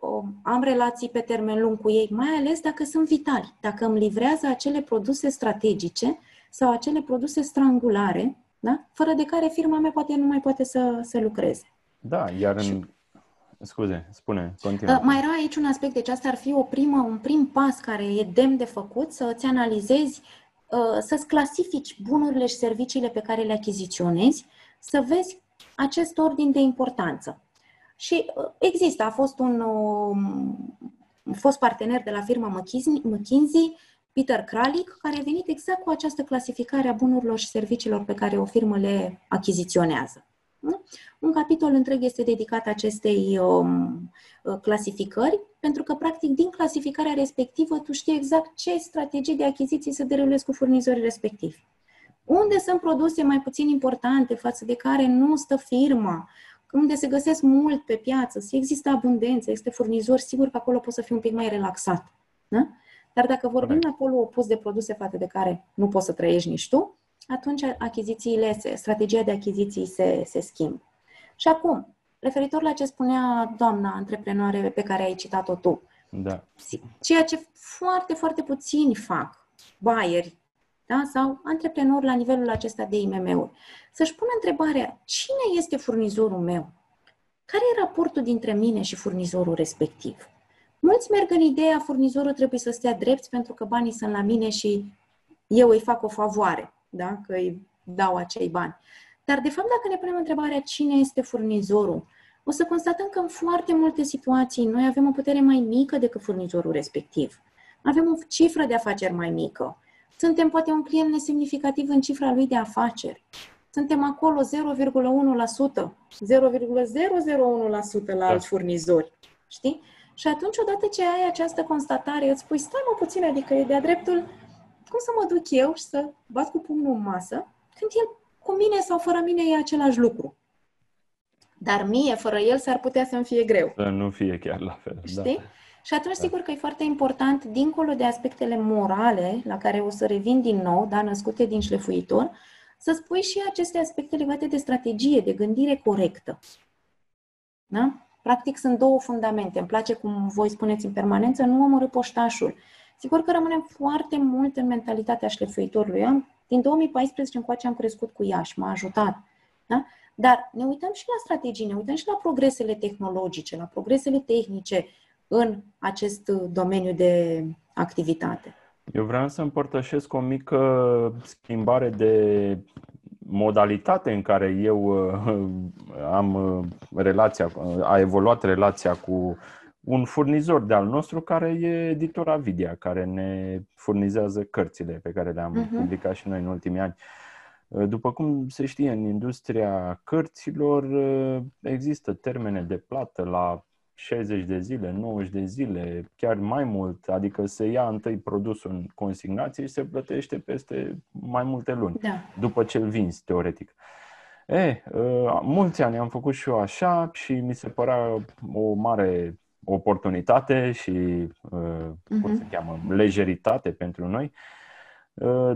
um, am relații pe termen lung cu ei, mai ales dacă sunt vitali, dacă îmi livrează acele produse strategice sau acele produse strangulare, da? fără de care firma mea poate nu mai poate să, să lucreze. Da, iar în... Scuze, spune, continuă. Uh, mai era aici un aspect, deci asta ar fi o primă, un prim pas care e demn de făcut, să îți analizezi, uh, să-ți clasifici bunurile și serviciile pe care le achiziționezi, să vezi acest ordin de importanță. Și uh, există, a fost un um, fost partener de la firma McKinsey, Peter Kralik, care a venit exact cu această clasificare a bunurilor și serviciilor pe care o firmă le achiziționează. Un capitol întreg este dedicat acestei um, uh, clasificări, pentru că, practic, din clasificarea respectivă, tu știi exact ce strategii de achiziții să derulezi cu furnizorii respectivi. Unde sunt produse mai puțin importante față de care nu stă firma, unde se găsesc mult pe piață, se există abundență, este furnizor, sigur că acolo poți să fii un pic mai relaxat. Da? Dar dacă vorbim la polul opus de produse față de care nu poți să trăiești nici tu, atunci achizițiile, strategia de achiziții se, se schimbă. Și acum, referitor la ce spunea doamna antreprenoare pe care ai citat-o tu, da. ceea ce foarte, foarte puțini fac, buyeri da? sau antreprenori la nivelul acesta de IMM-uri, să-și pună întrebarea, cine este furnizorul meu? Care e raportul dintre mine și furnizorul respectiv? Mulți merg în ideea, furnizorul trebuie să stea drept pentru că banii sunt la mine și eu îi fac o favoare, da? că îi dau acei bani. Dar, de fapt, dacă ne punem întrebarea cine este furnizorul, o să constatăm că în foarte multe situații noi avem o putere mai mică decât furnizorul respectiv. Avem o cifră de afaceri mai mică. Suntem poate un client nesemnificativ în cifra lui de afaceri. Suntem acolo 0,1%, 0,001% la da. alți furnizori. Știi? Și atunci, odată ce ai această constatare, îți spui, stai mă puțin, adică e de-a dreptul, cum să mă duc eu și să bat cu pumnul în masă, când el cu mine sau fără mine e același lucru. Dar mie, fără el, s-ar putea să-mi fie greu. Să nu fie chiar la fel. Da. Știi? Da. Și atunci, sigur că e foarte important, dincolo de aspectele morale, la care o să revin din nou, da, născute din șlefuitor, să spui și aceste aspecte legate de strategie, de gândire corectă. Da? Practic sunt două fundamente. Îmi place cum voi spuneți în permanență, nu omorâ poștașul, Sigur că rămânem foarte mult în mentalitatea șlefuitorului. Am, din 2014 încoace am crescut cu ea și m-a ajutat. Da? Dar ne uităm și la strategii, ne uităm și la progresele tehnologice, la progresele tehnice în acest domeniu de activitate. Eu vreau să împărtășesc o mică schimbare de modalitate în care eu uh, am uh, relația, a evoluat relația cu un furnizor de al nostru care e editora Vidia, care ne furnizează cărțile pe care le-am uh-huh. publicat și noi în ultimii ani. Uh, după cum se știe, în industria cărților există termene de plată la 60 de zile, 90 de zile, chiar mai mult, adică se ia întâi produsul în consignație și se plătește peste mai multe luni, da. după ce îl vinzi, teoretic. E, uh, mulți ani am făcut și eu așa și mi se părea o mare oportunitate și, uh, uh-huh. cum mhm. se cheamă, lejeritate pentru noi. Uh,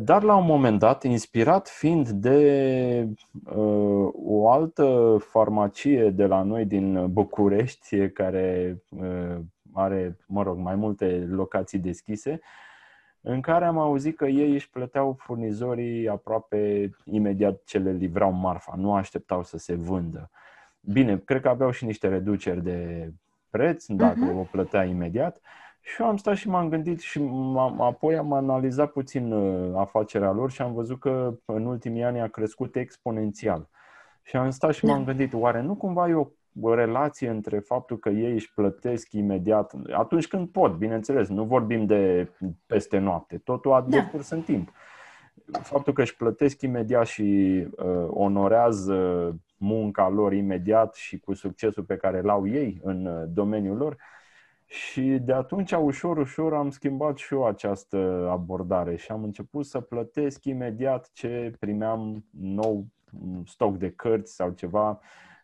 dar la un moment dat, inspirat fiind de uh, o altă farmacie de la noi din București, care uh, are, mă rog, mai multe locații deschise, în care am auzit că ei își plăteau furnizorii aproape imediat ce le livrau marfa, nu așteptau să se vândă. Bine, cred că aveau și niște reduceri de preț, dacă uh-huh. o plătea imediat, uh, și eu am stat și m-am gândit și m- apoi am analizat puțin uh, afacerea lor și am văzut că în ultimii ani a crescut exponențial. Și am stat și da. m-am gândit, oare nu cumva e o o relație între faptul că ei își plătesc imediat, atunci când pot, bineînțeles, nu vorbim de peste noapte, totul a da. decurs în timp. Faptul că își plătesc imediat și uh, onorează munca lor imediat și cu succesul pe care l-au ei în uh, domeniul lor, și de atunci, ușor, ușor, am schimbat și eu această abordare și am început să plătesc imediat ce primeam nou stoc de cărți sau ceva.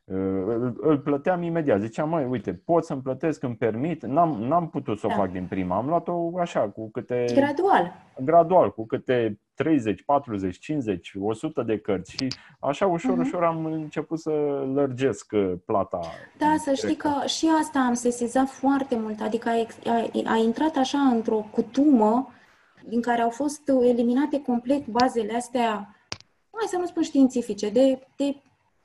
Îl, îl plăteam imediat. Ziceam, măi, uite, pot să-mi plătesc, îmi permit. N-am, n-am putut să o da. fac din prima. Am luat-o așa, cu câte... Gradual. Gradual, cu câte 30, 40, 50, 100 de cărți și așa ușor, uh-huh. ușor am început să lărgesc uh, plata. Da, să știi că și asta am sesizat foarte mult, adică a, a, a intrat așa într-o cutumă din care au fost eliminate complet bazele astea, hai să nu spun științifice, de, de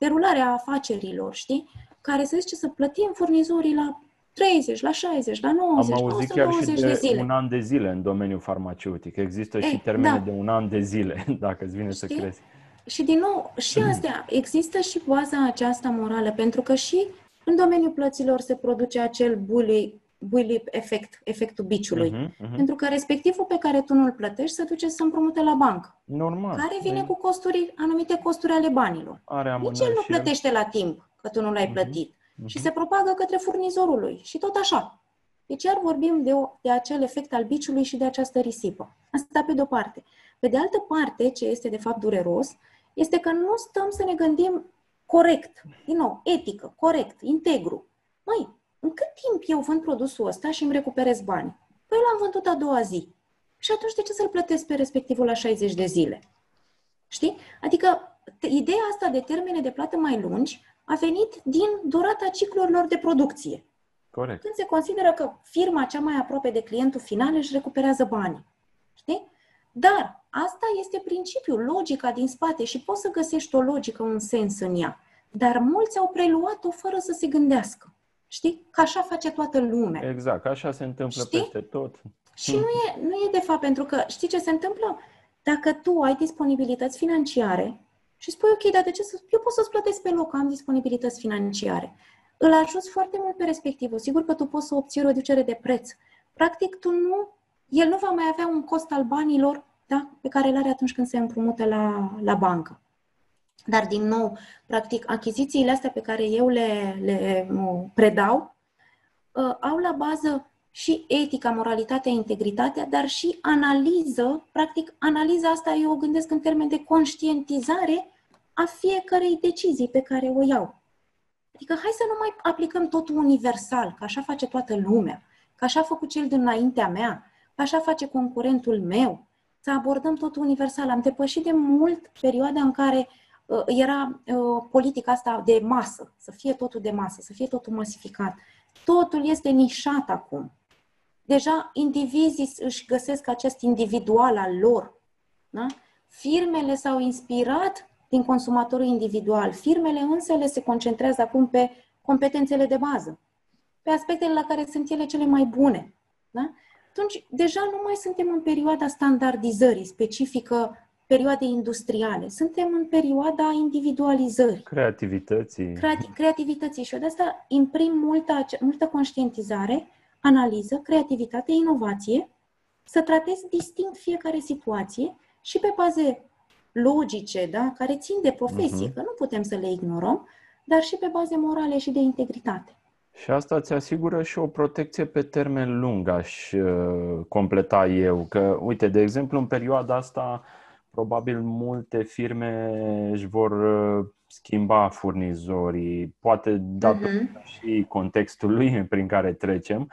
derularea afacerilor, știi? Care să zice să plătim furnizorii la 30, la 60, la 90, Am auzit chiar și de, de zile. un an de zile în domeniul farmaceutic. Există Ei, și termene da. de un an de zile, dacă îți vine Știi? să crezi. Și din nou, și astea, există și baza aceasta morală, pentru că și în domeniul plăților se produce acel bully, bully efect, efectul biciului. Uh-huh, uh-huh. Pentru că respectivul pe care tu nu-l plătești se duce să împrumute la bancă. Normal. Care vine de... cu costuri, anumite costuri ale banilor. Are Nici el nu plătește el... la timp, că tu nu l-ai uh-huh. plătit uh-huh. și se propagă către furnizorul lui și tot așa. Deci iar vorbim de, o, de acel efect al biciului și de această risipă. Asta pe de-o parte. Pe de altă parte, ce este de fapt dureros, este că nu stăm să ne gândim corect, din nou, etică, corect, integru. Măi, în cât timp eu vând produsul ăsta și îmi recuperez bani? Păi l-am vândut a doua zi. Și atunci de ce să-l plătesc pe respectivul la 60 de zile? Știi? Adică ideea asta de termene de plată mai lungi a venit din durata ciclurilor de producție. Corect. Când se consideră că firma cea mai aproape de clientul final își recuperează banii. Știi? Dar asta este principiul, logica din spate și poți să găsești o logică, un sens în ea. Dar mulți au preluat-o fără să se gândească. Știi? Că așa face toată lumea. Exact, așa se întâmplă știi? peste tot. Și nu e, nu e de fapt, pentru că știi ce se întâmplă? Dacă tu ai disponibilități financiare și spui, ok, dar de ce să... Eu pot să-ți plătesc pe loc, am disponibilități financiare. Îl ajuți foarte mult pe respectivul. Sigur că tu poți să obții o reducere de preț. Practic, tu nu... El nu va mai avea un cost al banilor da? pe care îl are atunci când se împrumută la, la bancă. Dar, din nou, practic, achizițiile astea pe care eu le, le predau uh, au la bază și etica, moralitatea, integritatea, dar și analiză, practic, analiza asta eu o gândesc în termen de conștientizare a fiecărei decizii pe care o iau. Adică hai să nu mai aplicăm totul universal, că așa face toată lumea, că așa a făcut cel dinaintea mea, că așa face concurentul meu, să abordăm totul universal. Am depășit de mult perioada în care uh, era uh, politica asta de masă, să fie totul de masă, să fie totul masificat. Totul este nișat acum. deja indivizii își găsesc acest individual al lor. Da? Firmele s-au inspirat din consumatorul individual. Firmele însele se concentrează acum pe competențele de bază, pe aspectele la care sunt ele cele mai bune. Da? Atunci, deja nu mai suntem în perioada standardizării specifică perioadei industriale. Suntem în perioada individualizării. Creativității. Creati- creativității. Și de asta imprim multă, multă conștientizare, analiză, creativitate, inovație, să tratezi distinct fiecare situație și pe baze logice, da, care țin de profesie, uh-huh. că nu putem să le ignorăm, dar și pe baze morale și de integritate. Și asta îți asigură și o protecție pe termen lung, aș uh, completa eu. Că, uite, de exemplu, în perioada asta, probabil multe firme își vor uh, schimba furnizorii, poate dat uh-huh. și contextului prin care trecem.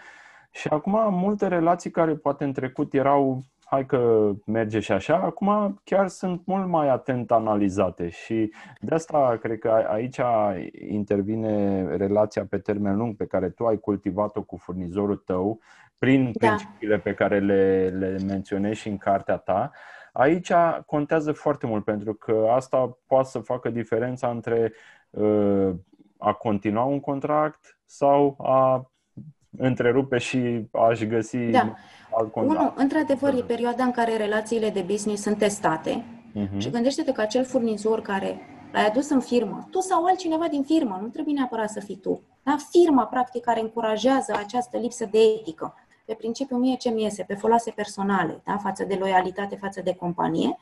Și acum multe relații care poate în trecut erau hai că merge și așa, acum chiar sunt mult mai atent analizate și de asta cred că aici intervine relația pe termen lung pe care tu ai cultivat-o cu furnizorul tău prin da. principiile pe care le, le menționezi și în cartea ta. Aici contează foarte mult pentru că asta poate să facă diferența între uh, a continua un contract sau a întrerupe și aș găsi da. alt contract. Unu, într-adevăr, e perioada în care relațiile de business sunt testate uh-huh. și gândește-te că acel furnizor care l-ai adus în firmă, tu sau altcineva din firmă, nu trebuie neapărat să fii tu, da? firma, practic, care încurajează această lipsă de etică, pe principiu mie ce mi iese, pe foloase personale, da? față de loialitate, față de companie,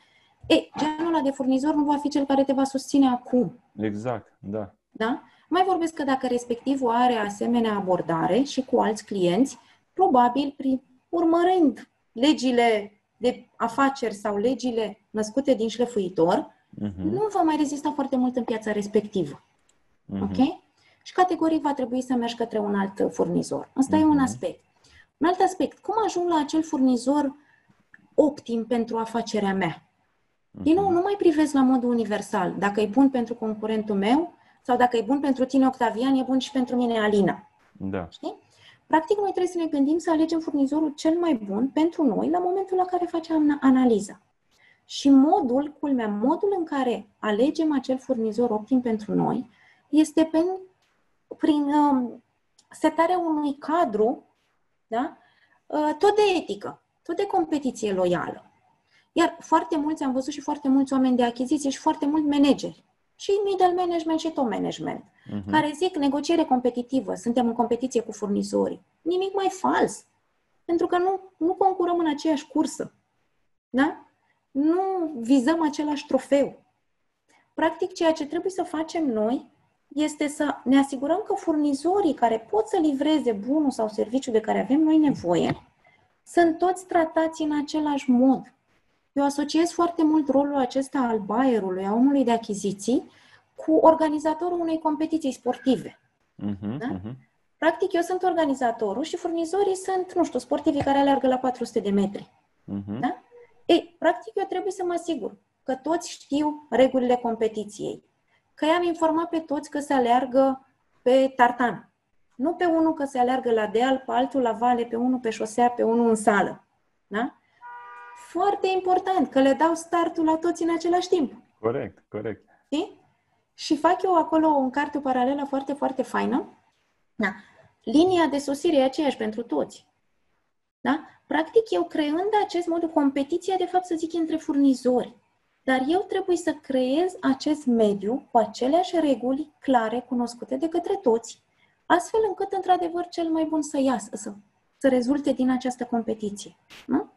e, genul ăla de furnizor nu va fi cel care te va susține acum. Exact, da. Da? Mai vorbesc că dacă respectivul are asemenea abordare și cu alți clienți, probabil prin, urmărind legile de afaceri sau legile născute din șlefuitor, uh-huh. nu va mai rezista foarte mult în piața respectivă. Uh-huh. Ok? Și categoric va trebui să mergi către un alt furnizor. Asta uh-huh. e un mhm. aspect. Un alt aspect, cum ajung la acel furnizor optim pentru afacerea mea? Din nou, nu mai privesc la modul universal. Dacă e bun pentru concurentul meu, sau dacă e bun pentru tine, Octavian, e bun și pentru mine, Alina. Da. Știi? Practic, noi trebuie să ne gândim să alegem furnizorul cel mai bun pentru noi la momentul la care facem analiza. Și modul, culmea, modul în care alegem acel furnizor optim pentru noi este prin, prin um, setarea unui cadru, da? Uh, tot de etică, tot de competiție loială. Iar foarte mulți, am văzut și foarte mulți oameni de achiziție și foarte mulți manageri și middle management și top management, uh-huh. care zic negociere competitivă, suntem în competiție cu furnizorii. Nimic mai fals. Pentru că nu, nu concurăm în aceeași cursă. Da? Nu vizăm același trofeu. Practic, ceea ce trebuie să facem noi este să ne asigurăm că furnizorii care pot să livreze bunul sau serviciul de care avem noi nevoie sunt toți tratați în același mod. Eu asociez foarte mult rolul acesta al bayerului, a omului de achiziții, cu organizatorul unei competiții sportive. Uh-huh, da? uh-huh. Practic, eu sunt organizatorul și furnizorii sunt, nu știu, sportivii care alergă la 400 de metri. Uh-huh. Da? Ei, practic, eu trebuie să mă asigur că toți știu regulile competiției, că i-am informat pe toți că se aleargă pe tartan. Nu pe unul că se aleargă la deal, pe altul la vale, pe unul pe șosea, pe unul în sală. Da? foarte important, că le dau startul la toți în același timp. Corect, corect. Știi? Și fac eu acolo un carte paralelă foarte, foarte faină. Da. Linia de sosire e aceeași pentru toți. Da? Practic, eu creând acest mod, competiția, de fapt, să zic, între furnizori. Dar eu trebuie să creez acest mediu cu aceleași reguli clare, cunoscute de către toți, astfel încât, într-adevăr, cel mai bun să iasă, să, să rezulte din această competiție. Nu?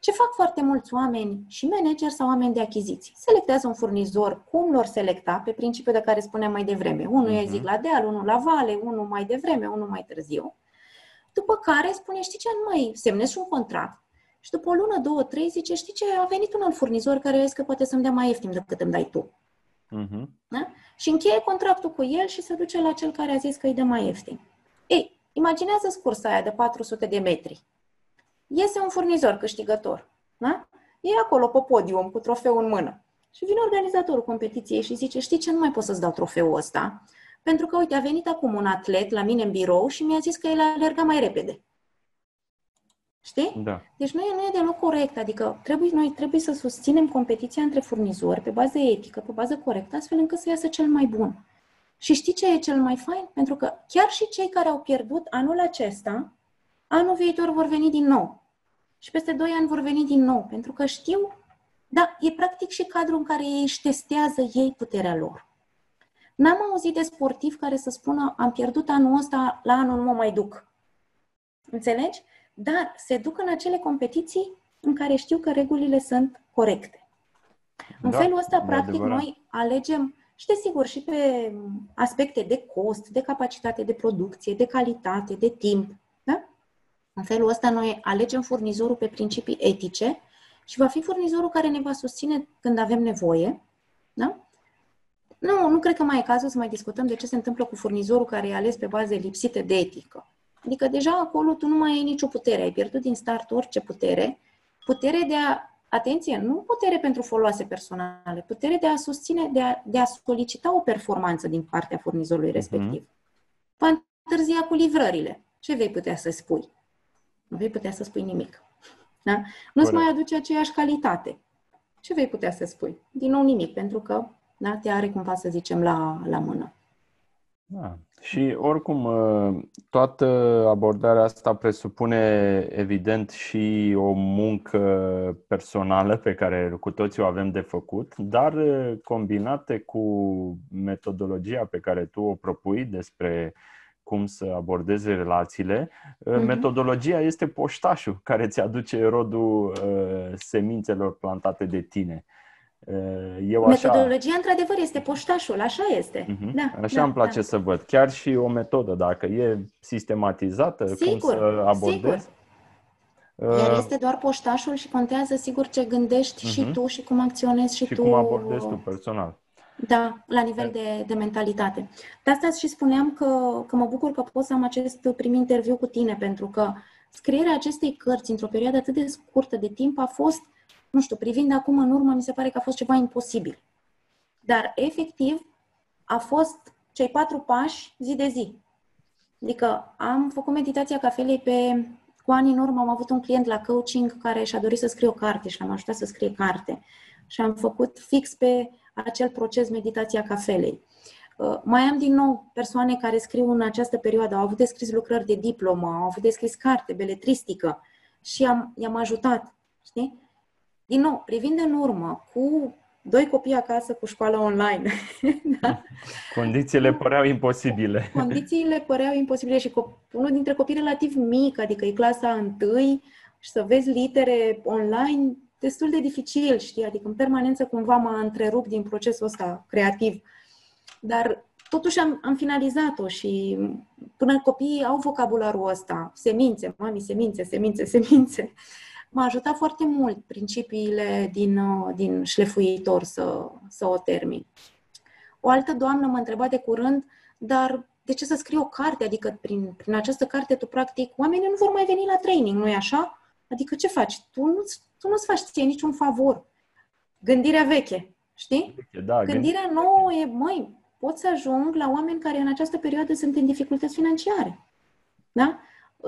Ce fac foarte mulți oameni și manageri sau oameni de achiziții? Selectează un furnizor, cum lor selecta, pe principiul de care spuneam mai devreme. Unul uh-huh. e zic la deal, unul la vale, unul mai devreme, unul mai târziu. După care spune, știi ce, nu mai semnezi un contract. Și după o lună, două, trei, zice, știi ce, a venit un alt furnizor care a zis că poate să-mi dea mai ieftin decât îmi dai tu. Uh-huh. Da? Și încheie contractul cu el și se duce la cel care a zis că îi dă mai ieftin. Ei, imaginează cursa aia de 400 de metri iese un furnizor câștigător. Da? E acolo pe podium cu trofeul în mână. Și vine organizatorul competiției și zice, știi ce, nu mai pot să-ți dau trofeul ăsta, pentru că, uite, a venit acum un atlet la mine în birou și mi-a zis că el alerga mai repede. Știi? Da. Deci nu e, nu e deloc corect. Adică trebuie, noi trebuie să susținem competiția între furnizori pe bază etică, pe bază corectă, astfel încât să iasă cel mai bun. Și știi ce e cel mai fain? Pentru că chiar și cei care au pierdut anul acesta, anul viitor vor veni din nou. Și peste 2 ani vor veni din nou. Pentru că știu, da, e practic și cadrul în care ei își testează ei puterea lor. N-am auzit de sportiv care să spună am pierdut anul ăsta, la anul nu mă mai duc. Înțelegi? Dar se duc în acele competiții în care știu că regulile sunt corecte. În da, felul ăsta, practic, adevărat. noi alegem și desigur și pe aspecte de cost, de capacitate de producție, de calitate, de timp. Da? În felul ăsta noi alegem furnizorul pe principii etice și va fi furnizorul care ne va susține când avem nevoie. Da? Nu, nu cred că mai e cazul să mai discutăm de ce se întâmplă cu furnizorul care e ales pe baze lipsite de etică. Adică deja acolo tu nu mai ai nicio putere, ai pierdut din start orice putere. Putere de a atenție, nu putere pentru foloase personale, putere de a susține, de a, de a solicita o performanță din partea furnizorului mhm. respectiv. Mm-hmm. Va întârzia cu livrările. Ce vei putea să spui? Nu vei putea să spui nimic. Da? Nu-ți mai aduce aceeași calitate. Ce vei putea să spui? Din nou nimic, pentru că da, te are cumva, să zicem, la, la mână. Da. Și oricum, ă, toată abordarea asta presupune evident și o muncă personală pe care cu toții o avem de făcut, dar ă, combinate cu metodologia pe care tu o propui despre cum să abordezi relațiile, mm-hmm. metodologia este poștașul care ți aduce rodul semințelor plantate de tine. Eu așa... Metodologia, într-adevăr, este poștașul, așa este. Uh-huh. Da, așa da, îmi place da. să văd. Chiar și o metodă, dacă e sistematizată, sigur, cum să abordezi. Sigur. Iar este doar poștașul și contează, sigur, ce gândești uh-huh. și mhm. tu și cum acționezi și, și tu. cum abordezi tu personal. Da, la nivel de, de mentalitate. De asta și spuneam că, că mă bucur că pot să am acest prim interviu cu tine, pentru că scrierea acestei cărți într-o perioadă atât de scurtă de timp a fost nu știu, privind acum în urmă, mi se pare că a fost ceva imposibil. Dar, efectiv, a fost cei patru pași zi de zi. Adică am făcut meditația cafelei pe... Cu ani în urmă am avut un client la coaching care și-a dorit să scrie o carte și l-am ajutat să scrie carte. Și am făcut fix pe acel proces meditația cafelei. Uh, mai am din nou persoane care scriu în această perioadă, au avut de scris lucrări de diplomă, au avut de scris carte, beletristică și am, i-am ajutat. Știi? Din nou, privind în urmă, cu doi copii acasă cu școală online. da? Condițiile păreau imposibile. Condițiile păreau imposibile și cop- unul dintre copii relativ mic, adică e clasa întâi, și să vezi litere online, destul de dificil, știi? Adică în permanență cumva m-a întrerupt din procesul ăsta creativ. Dar totuși am, am finalizat-o și până copiii au vocabularul ăsta, semințe, mami, semințe, semințe, semințe m-a ajutat foarte mult principiile din, uh, din șlefuitor să, să o termin. O altă doamnă m-a întrebat de curând, dar de ce să scrii o carte? Adică prin, prin această carte tu practic oamenii nu vor mai veni la training, nu-i așa? Adică ce faci? Tu, nu, tu nu-ți faci ție niciun favor. Gândirea veche, știi? Da, Gândirea nouă e, măi, pot să ajung la oameni care în această perioadă sunt în dificultăți financiare. Da?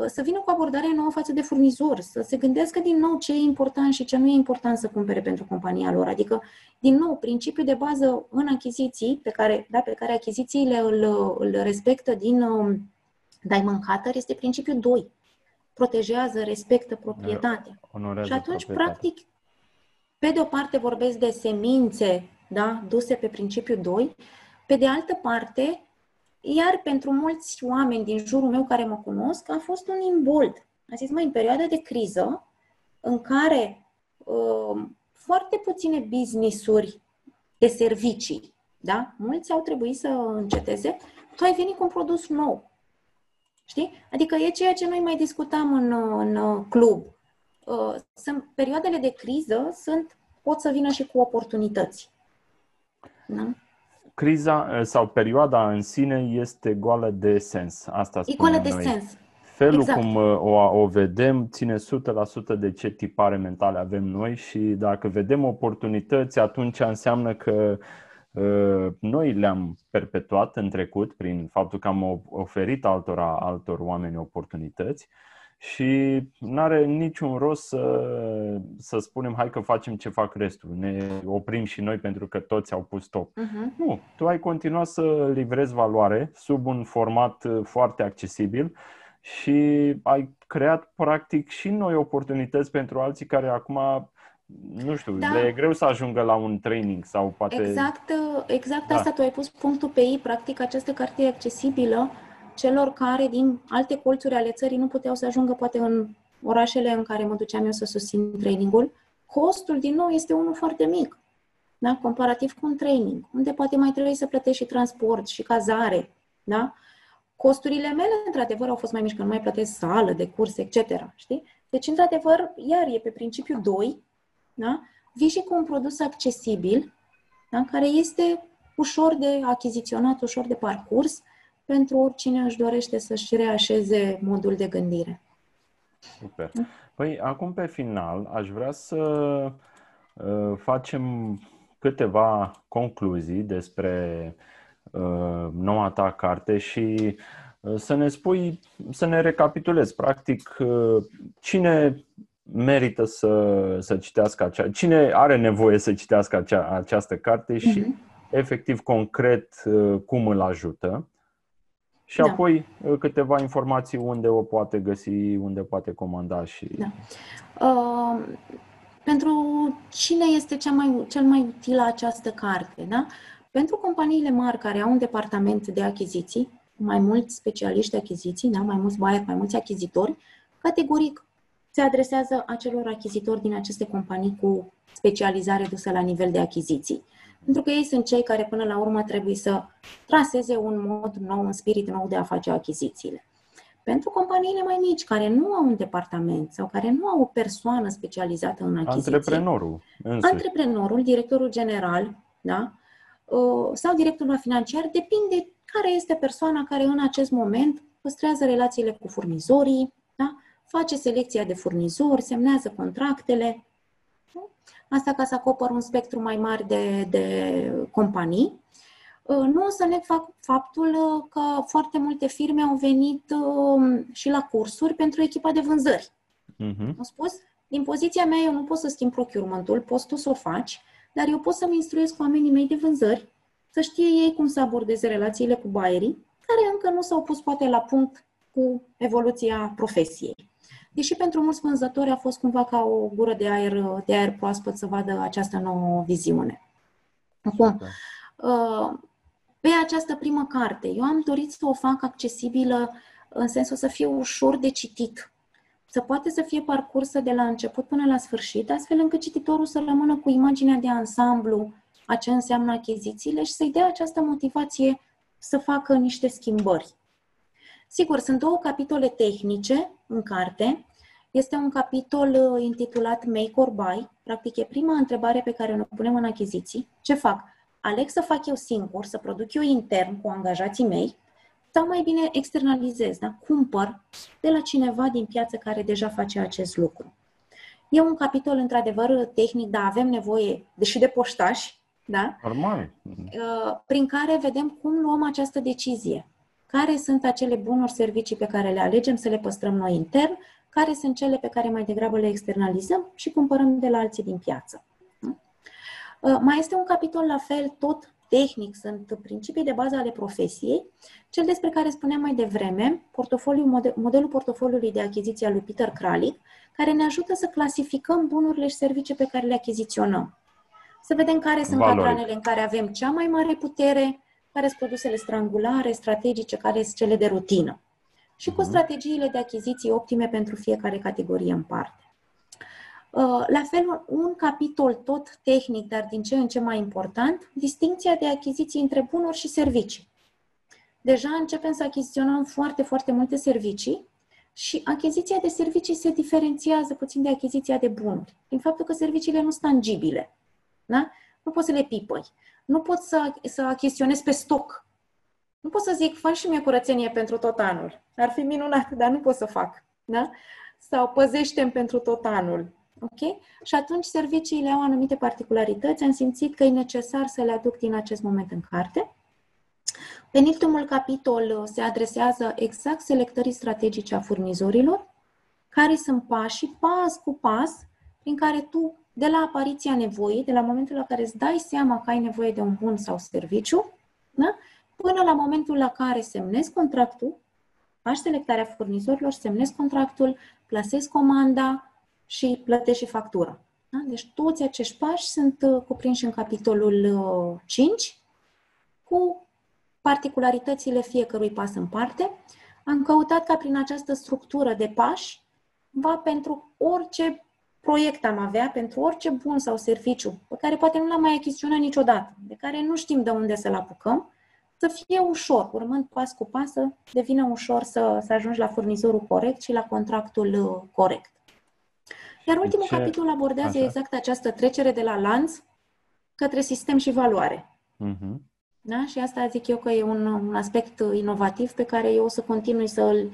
Să vină cu abordare nouă față de furnizor, să se gândească din nou ce e important și ce nu e important să cumpere pentru compania lor. Adică, din nou, principiul de bază în achiziții, pe care, da, pe care achizițiile îl, îl respectă din um, Diamond Cutter, este principiul 2. Protejează, respectă proprietatea. Onorează și atunci, proprietatea. practic, pe de o parte vorbesc de semințe da, duse pe principiul 2, pe de altă parte iar pentru mulți oameni din jurul meu care mă cunosc, a fost un imbold. A zis, mai în perioada de criză, în care uh, foarte puține business-uri de servicii, da? Mulți au trebuit să înceteze, tu ai venit cu un produs nou. Știi? Adică e ceea ce noi mai discutam în, în club. Uh, sunt perioadele de criză, sunt, pot să vină și cu oportunități. Da? Criza eh, sau perioada în sine este goală de sens. Asta e goală de noi. sens. Felul exact. cum eh, o, o vedem ține 100% de ce tipare mentale avem noi și dacă vedem oportunități, atunci înseamnă că uh, noi le-am perpetuat în trecut prin faptul că am oferit altora, altor oameni oportunități și nu are niciun rost să, să spunem hai că facem ce fac restul, ne oprim și noi pentru că toți au pus top. Uh-huh. Nu, tu ai continuat să livrezi valoare sub un format uh, foarte accesibil și ai creat practic și noi oportunități pentru alții care acum nu știu, da. le e greu să ajungă la un training sau poate... Exact, uh, exact da. asta, tu ai pus punctul pe ei, practic această carte e accesibilă celor care din alte colțuri ale țării nu puteau să ajungă poate în orașele în care mă duceam eu să susțin trainingul, costul, din nou, este unul foarte mic, da? comparativ cu un training, unde poate mai trebuie să plătești și transport și cazare. Da? Costurile mele, într-adevăr, au fost mai mici, că nu mai plătesc sală de curs, etc. Știi? Deci, într-adevăr, iar e pe principiu 2, da? vii și cu un produs accesibil, da? care este ușor de achiziționat, ușor de parcurs, pentru oricine își dorește să-și reașeze modul de gândire. Super. Păi, acum pe final, aș vrea să uh, facem câteva concluzii despre uh, noua ta carte și uh, să ne spui, să ne recapitulezi, practic, uh, cine merită să, să citească acea, cine are nevoie să citească acea, această carte și, uh-huh. efectiv, concret, uh, cum îl ajută. Și da. apoi uh, câteva informații unde o poate găsi, unde poate comanda și. Da. Uh, pentru cine este cea mai, cel mai utilă această carte? Da? Pentru companiile mari care au un departament de achiziții, mai mulți specialiști achiziții, da? mai mulți buyer, mai mulți achizitori, categoric se adresează acelor achizitori din aceste companii cu specializare dusă la nivel de achiziții pentru că ei sunt cei care până la urmă trebuie să traseze un mod nou, un spirit nou de a face achizițiile. Pentru companiile mai mici, care nu au un departament sau care nu au o persoană specializată în achiziții. Antreprenorul. Însuși. Antreprenorul, directorul general, da? sau directorul financiar, depinde care este persoana care în acest moment păstrează relațiile cu furnizorii, da? face selecția de furnizori, semnează contractele, Asta ca să acopăr un spectru mai mare de, de companii. Uh, nu o să neg faptul uh, că foarte multe firme au venit um, și la cursuri pentru echipa de vânzări. Uh-huh. Am spus, din poziția mea eu nu pot să schimb procurementul, poți tu să o faci, dar eu pot să-mi instruiesc oamenii mei de vânzări, să știe ei cum să abordeze relațiile cu baierii, care încă nu s-au pus poate la punct cu evoluția profesiei. Deși pentru mulți vânzători a fost cumva ca o gură de aer, de aer proaspăt să vadă această nouă viziune. Acum, uh, pe această primă carte, eu am dorit să o fac accesibilă în sensul să fie ușor de citit, să poate să fie parcursă de la început până la sfârșit, astfel încât cititorul să rămână cu imaginea de ansamblu a ce înseamnă achizițiile și să-i dea această motivație să facă niște schimbări. Sigur, sunt două capitole tehnice în carte. Este un capitol uh, intitulat Make or Buy. Practic, e prima întrebare pe care o punem în achiziții. Ce fac? Aleg să fac eu singur, să produc eu intern cu angajații mei, sau mai bine externalizez, da? cumpăr de la cineva din piață care deja face acest lucru. E un capitol, într-adevăr, tehnic, dar avem nevoie, deși de poștași, da? Normal. Uh, prin care vedem cum luăm această decizie care sunt acele bunuri, servicii pe care le alegem să le păstrăm noi intern, care sunt cele pe care mai degrabă le externalizăm și cumpărăm de la alții din piață. Uh, mai este un capitol la fel, tot tehnic, sunt principii de bază ale profesiei, cel despre care spuneam mai devreme, portofoliul, model, modelul portofoliului de achiziție al lui Peter Kralik, care ne ajută să clasificăm bunurile și servicii pe care le achiziționăm. Să vedem care sunt Valori. patranele în care avem cea mai mare putere, care sunt produsele strangulare, strategice, care sunt cele de rutină. Și cu mhm. strategiile de achiziții optime pentru fiecare categorie în parte. Uh, la fel, un capitol tot tehnic, dar din ce în ce mai important, distinția de achiziții între bunuri și servicii. Deja începem să achiziționăm foarte, foarte multe servicii și achiziția de servicii se diferențiază puțin de achiziția de bunuri, prin faptul că serviciile nu sunt tangibile. Da? Nu poți să le pipăi nu pot să, să achiziționez pe stoc. Nu pot să zic, faci și mie curățenie pentru tot anul. Ar fi minunat, dar nu pot să fac. Da? Sau păzește pentru tot anul. Ok? Și atunci serviciile au anumite particularități. Am simțit că e necesar să le aduc din acest moment în carte. Penultimul capitol se adresează exact selectării strategice a furnizorilor, care sunt pașii, pas cu pas, prin care tu, de la apariția nevoii, de la momentul la care îți dai seama că ai nevoie de un bun sau serviciu, da? până la momentul la care semnezi contractul, faci selectarea furnizorilor, semnezi contractul, plasezi comanda și plătești și factura. Da? Deci toți acești pași sunt uh, cuprinși în capitolul 5 uh, cu particularitățile fiecărui pas în parte. Am căutat ca prin această structură de pași, va pentru orice proiect am avea, pentru orice bun sau serviciu, pe care poate nu l-am mai achiziționat niciodată, de care nu știm de unde să-l apucăm, să fie ușor, urmând pas cu pas, să devină ușor să, să ajungi la furnizorul corect și la contractul uh, corect. Iar ultimul Ce? capitol abordează Așa. exact această trecere de la lanț către sistem și valoare. Uh-huh. Da? Și asta zic eu că e un, un aspect inovativ pe care eu o să continui să îl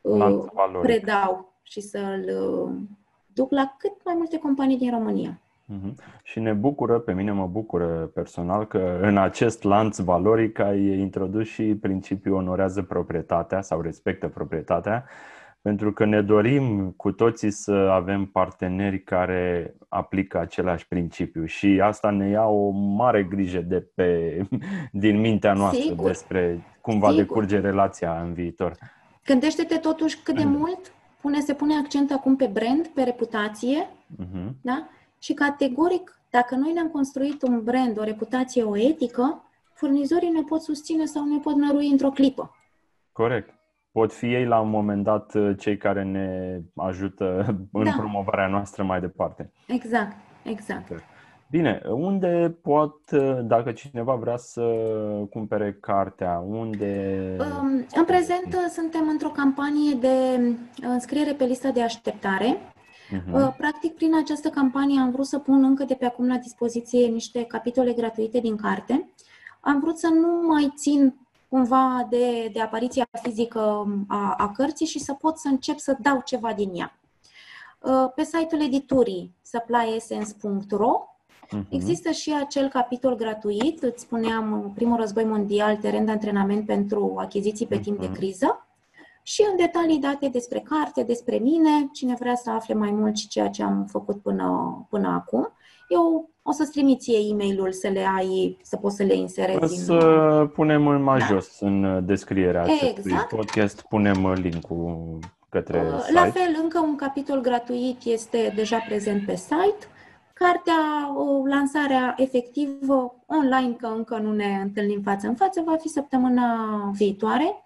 uh, predau și să îl uh, duc la cât mai multe companii din România. Uh-huh. Și ne bucură, pe mine mă bucură personal că în acest lanț valoric ai introdus și principiul onorează proprietatea sau respectă proprietatea, pentru că ne dorim cu toții să avem parteneri care aplică același principiu și asta ne ia o mare grijă de pe, din mintea noastră Sigur. despre cum va Sigur. decurge relația în viitor. Gândește-te totuși cât de mult pune, se pune accent acum pe brand, pe reputație, uh-huh. da? Și categoric, dacă noi ne-am construit un brand, o reputație, o etică, furnizorii ne pot susține sau ne pot nărui într-o clipă. Corect pot fi ei la un moment dat uh, cei care ne ajută în da. promovarea noastră mai departe. Exact, exact. Bine, unde pot, uh, dacă cineva vrea să cumpere cartea, unde... Um, în prezent uh, suntem într-o campanie de înscriere pe lista de așteptare. Uh-huh. Practic, prin această campanie am vrut să pun încă de pe acum la dispoziție niște capitole gratuite din carte. Am vrut să nu mai țin cumva de, de apariția fizică a, a cărții și să pot să încep să dau ceva din ea. Uh, pe site-ul editurii supplyessence.ro uh-huh. există și acel capitol gratuit, îți spuneam, primul război mondial, teren de antrenament pentru achiziții pe uh-huh. timp de mhm. criză, și în detalii date despre carte, despre mine, cine vrea să afle mai mult și ceea ce am făcut până, până acum. Eu o să-ți trimit ție e mail să le ai, să poți să le inserezi. O să în... punem în mai da. jos în descrierea acestui exact. podcast, punem linkul către uh, site. La fel, încă un capitol gratuit este deja prezent pe site. Cartea, lansarea efectivă online, că încă nu ne întâlnim față în față, va fi săptămâna viitoare.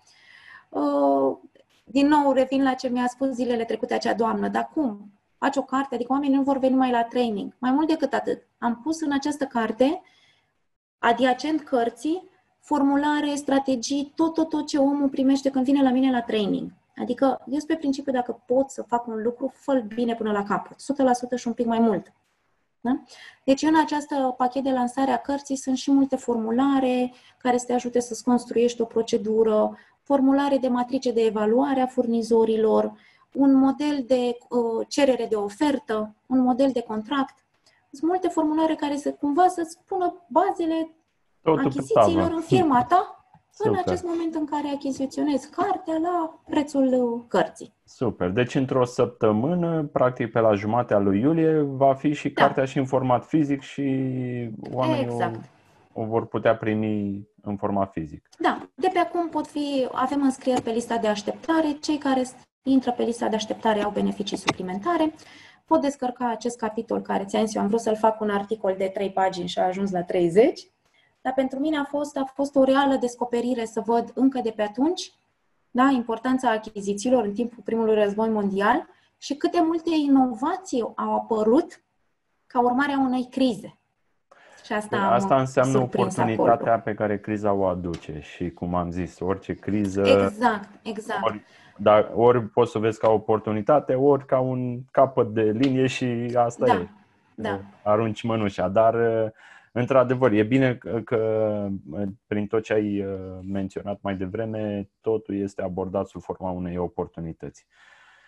Uh, din nou, revin la ce mi-a spus zilele trecute acea doamnă, dar cum? faci o carte, adică oamenii nu vor veni mai la training. Mai mult decât atât, am pus în această carte, adiacent cărții, formulare, strategii, tot, tot, tot ce omul primește când vine la mine la training. Adică, eu sunt pe principiu, dacă pot să fac un lucru, fă bine până la capăt. 100% și un pic mai mult. Da? Deci în această pachet de lansare a cărții sunt și multe formulare care să te ajute să-ți construiești o procedură, formulare de matrice de evaluare a furnizorilor, un model de uh, cerere de ofertă, un model de contract. Sunt multe formulare care să cumva să spună bazele Totul achizițiilor în firma ta Super. în acest moment în care achiziționezi cartea la prețul uh, cărții. Super. Deci într-o săptămână, practic pe la jumatea lui iulie, va fi și da. cartea și în format fizic și oamenii exact. o, o vor putea primi în format fizic. Da. De pe acum pot fi, avem înscrieri pe lista de așteptare. Cei care intră pe lista de așteptare, au beneficii suplimentare. Pot descărca acest capitol care ți-am zis, eu am vrut să-l fac un articol de 3 pagini și a ajuns la 30, dar pentru mine a fost, a fost o reală descoperire să văd încă de pe atunci da, importanța achizițiilor în timpul primului război mondial și câte multe inovații au apărut ca urmare a unei crize. Și asta, păi asta înseamnă oportunitatea acolo. pe care criza o aduce și, cum am zis, orice criză... Exact, exact. Ori dar ori poți să vezi ca oportunitate, ori ca un capăt de linie și asta da, e. Da. Arunci mănușa. Dar, într-adevăr, e bine că, că prin tot ce ai uh, menționat mai devreme, totul este abordat sub forma unei oportunități.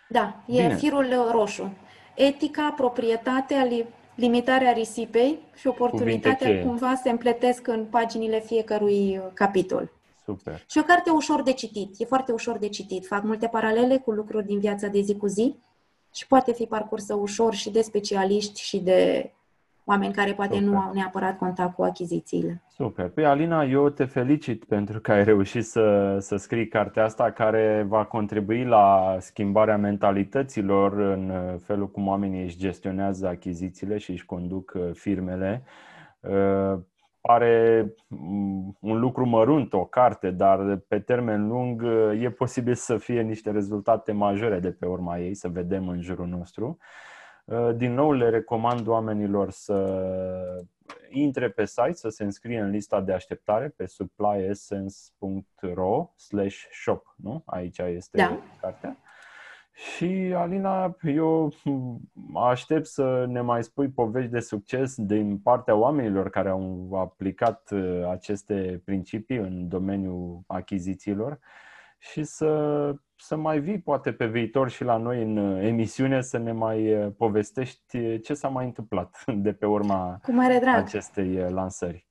Da, e bine. firul roșu. Etica, proprietatea, limitarea risipei și oportunitatea cumva se împletesc în paginile fiecărui uh, capitol. Super. Și o carte ușor de citit, e foarte ușor de citit. Fac multe paralele cu lucruri din viața de zi cu zi. și poate fi parcursă ușor și de specialiști și de oameni care poate Super. nu au neapărat contact cu achizițiile. Super. Păi, Alina, eu te felicit pentru că ai reușit să, să scrii cartea asta care va contribui la schimbarea mentalităților în felul cum oamenii își gestionează achizițiile și își conduc uh, firmele. Uh, pare mm, un lucru mărunt, o carte, dar pe termen lung uh, e posibil să fie niște rezultate majore de pe urma ei, să vedem în jurul nostru. Uh, din nou le recomand oamenilor să intre pe site, să se înscrie în lista de așteptare pe supplyessence.ro slash shop, nu? Aici este da. cartea. Și, Alina, eu aștept să ne mai spui povești de succes din partea oamenilor care au aplicat uh, aceste principii în domeniul achizițiilor și să, să mai vii poate pe viitor și la noi în uh, emisiune să ne mai uh, povestești ce s-a mai întâmplat de pe urma Cu mare drag. acestei lansări.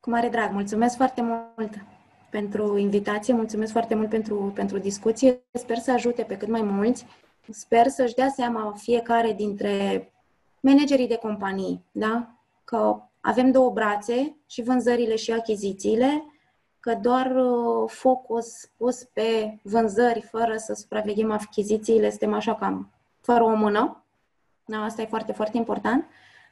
Cu mare drag. Mulțumesc foarte mult pentru invitație, mulțumesc foarte mult pentru, pentru discuție. Sper să ajute pe cât mai mulți. Sper să-și dea seama fiecare dintre managerii de companii, da? că avem două brațe, și vânzările și achizițiile, că doar uh, focus pus pe vânzări fără să supraveghem achizițiile, suntem așa cam fără o mână. Da, asta e foarte, foarte important.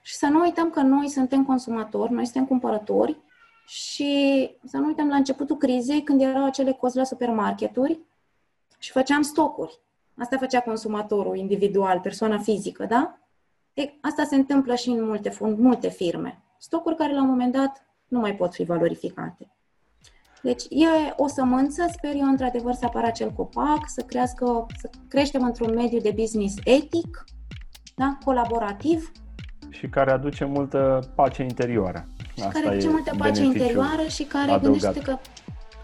Și să nu uităm că noi suntem consumatori, noi suntem cumpărători și să nu uităm la începutul crizei, când erau acele cozi la supermarketuri și făceam stocuri. Asta făcea consumatorul individual, persoana fizică, da? E, asta se întâmplă și în multe, în multe firme. Stocuri care la un moment dat nu mai pot fi valorificate. Deci e o sămânță, sper eu într-adevăr să apară acel copac, să crească, să creștem într-un mediu de business etic, da? colaborativ. Și care aduce multă pace interioară. Asta care aduce multă pace interioară și care adăugat. gândește că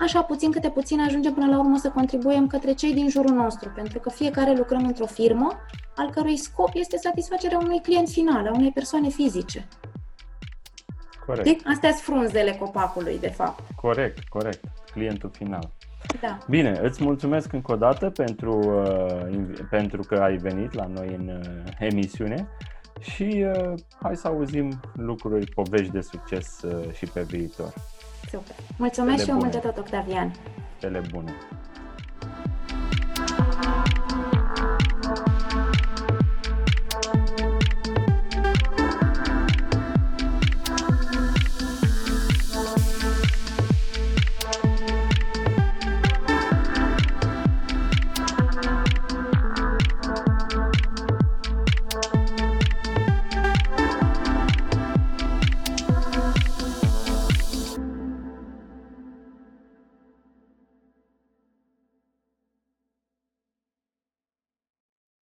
așa puțin câte puțin ajungem până la urmă să contribuiem către cei din jurul nostru, pentru că fiecare lucrăm într-o firmă al cărui scop este satisfacerea unui client final, a unei persoane fizice. Corect. De? Astea sunt frunzele copacului, de fapt. Corect, corect. Clientul final. Da. Bine, îți mulțumesc încă o dată pentru, uh, pentru că ai venit la noi în uh, emisiune și uh, hai să auzim lucruri, povești de succes uh, și pe viitor. Super. Mulțumesc Tele și eu mult de tot, Octavian. Tele bune.